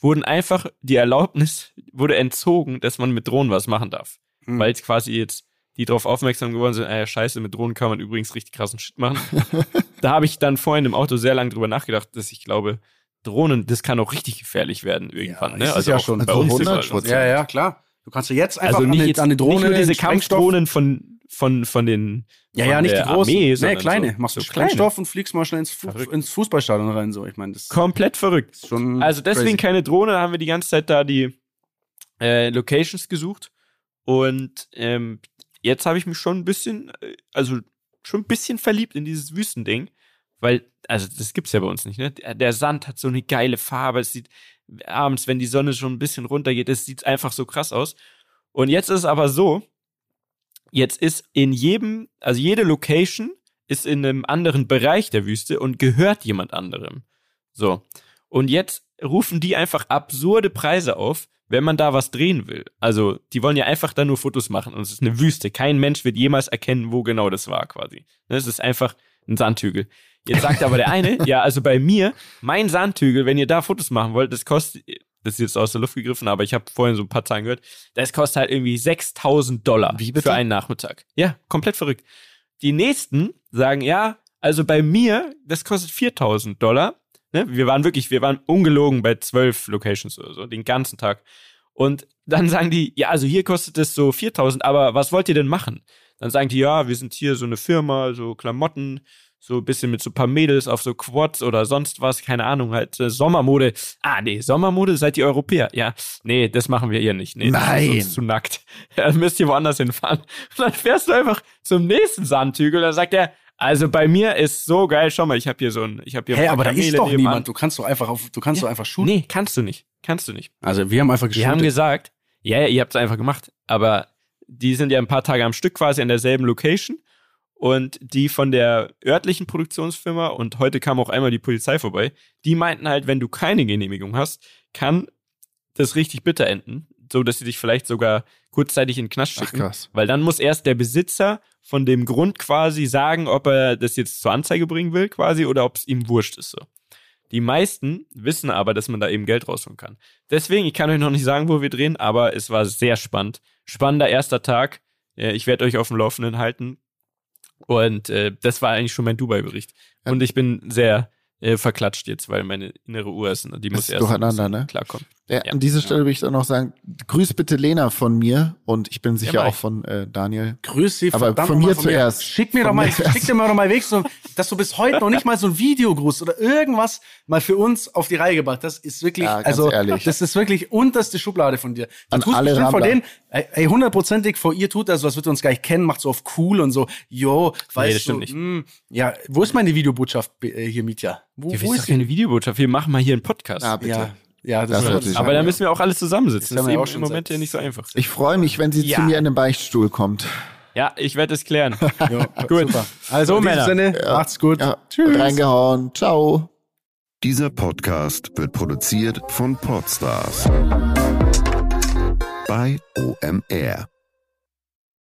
wurden einfach die Erlaubnis wurde entzogen, dass man mit Drohnen was machen darf. Hm. Weil jetzt quasi jetzt die darauf aufmerksam geworden sind, äh, scheiße, mit Drohnen kann man übrigens richtig krassen Shit machen. da habe ich dann vorhin im Auto sehr lange drüber nachgedacht, dass ich glaube, Drohnen, das kann auch richtig gefährlich werden irgendwann. Ja, ne? Also ja auch schon. bei Also uns 100 überall. Prozent. Ja, ja, klar. Du kannst ja jetzt einfach Also an, nicht, die, jetzt, an die Drohne nicht nur diese Kampfdrohnen von, von, von den Ja, von ja, nicht die großen. Armee, nee, kleine. so, Machst du so kleine. Sprengstoff und fliegst mal schnell ins, Fu Verrückt. ins Fußballstadion rein. So, ich meine, das Komplett verrückt. schon. Also deswegen crazy. keine Drohne, da haben wir die ganze Zeit da die äh, Locations gesucht. Und ähm, jetzt habe ich mich schon ein bisschen, äh, also schon ein bisschen verliebt in dieses Wüstending. Weil, also das gibt's ja bei uns nicht, ne? Der, der Sand hat so eine geile Farbe. Es sieht abends, wenn die Sonne schon ein bisschen runtergeht, es sieht einfach so krass aus. Und jetzt ist es aber so, jetzt ist in jedem, also jede Location ist in einem anderen Bereich der Wüste und gehört jemand anderem. So. Und jetzt rufen die einfach absurde Preise auf, wenn man da was drehen will. Also, die wollen ja einfach da nur Fotos machen und es ist eine Wüste. Kein Mensch wird jemals erkennen, wo genau das war, quasi. Ne, Es ist einfach ein Sandhügel. Jetzt sagt aber der eine, ja, also bei mir, mein Sandhügel, wenn ihr da Fotos machen wollt, das kostet, das ist jetzt aus der Luft gegriffen, aber ich habe vorhin so ein paar Zahlen gehört, das kostet halt irgendwie 6000 Dollar für einen Nachmittag. Ja, komplett verrückt. Die nächsten sagen, ja, also bei mir, das kostet 4000 Dollar. Ne? Wir waren wirklich, wir waren ungelogen bei zwölf Locations oder so, den ganzen Tag. Und dann sagen die, ja, also hier kostet es so 4000, aber was wollt ihr denn machen? Dann sagen die, ja, wir sind hier so eine Firma, so Klamotten, so ein bisschen mit so ein paar Mädels auf so Quads oder sonst was, keine Ahnung, halt äh, Sommermode. Ah, nee, Sommermode seid ihr Europäer. Ja, nee, das machen wir hier nicht. Nee, Nein. Das ist zu nackt. Ja, müsst ihr woanders hinfahren. Und dann fährst du einfach zum nächsten Sandhügel, dann sagt er, also bei mir ist so geil, schau mal, ich habe hier so ein, ich habe hier Hey, aber da ist Kamele doch nebenan. niemand. Du kannst doch einfach auf, du kannst Ja. doch einfach shooten. Nee, kannst du nicht. Kannst du nicht. Also wir haben einfach geshootet. haben gesagt, ja, ja, ihr habt es einfach gemacht, aber die sind ja ein paar Tage am Stück quasi an derselben Location und die von der örtlichen Produktionsfirma und heute kam auch einmal die Polizei vorbei, die meinten halt, wenn du keine Genehmigung hast, kann das richtig bitter enden, so dass sie dich vielleicht sogar kurzzeitig in den Knast Ach, schicken, krass. weil dann muss erst der Besitzer von dem Grund quasi sagen, ob er das jetzt zur Anzeige bringen will quasi oder ob es ihm wurscht ist so. Die meisten wissen aber, dass man da eben Geld rausholen kann. Deswegen, ich kann euch noch nicht sagen, wo wir drehen, aber es war sehr spannend. Spannender erster Tag. Äh, Ich werde euch auf dem Laufenden halten. Und äh, das war eigentlich schon mein Dubai-Bericht. Und ich bin sehr äh, verklatscht jetzt, weil meine innere Uhr ist, die muss Ist erst durcheinander, ne? klarkommen. Ja, Ja. An dieser Stelle will ich dann noch sagen, grüß bitte Lena von mir und ich bin sicher mach auch von äh, Daniel. Grüß Sie, Aber verdammt von mir zuerst. Schick mir Von doch mal, schick dir mal doch mal weg, so, dass du bis heute noch nicht mal so ein Videogruß oder irgendwas mal für uns auf die Reihe gebracht hast, ist wirklich, Ja, ganz also, ehrlich. das ist wirklich unterste Schublade von dir. Du An tust alle bestimmt vor Rambler. denen, ey, ey, hundertprozentig vor ihr tut er so, als würde uns gar nicht kennen, macht so auf cool und so, jo, weißt das du, stimmt nicht. mh, ja, wo ist meine Videobotschaft äh, hier, Mietja? Wo, Wir wo ist doch keine Videobotschaft. Wir machen mal hier einen Podcast. Ja, bitte. Ja, ja, das, Das ist Aber da müssen wir auch alle zusammensitzen. Das Das ist eben auch schon im Moment ja nicht so einfach. Ich freue mich, wenn sie Ja. zu mir in den Beichtstuhl kommt. Ja, ich werde es klären. ja, Gut. super. Also So, in diesem Männer. Sinne, macht's gut. Ja, Tschüss. reingehauen. Ciao. Dieser Podcast wird produziert von Podstars bei OMR.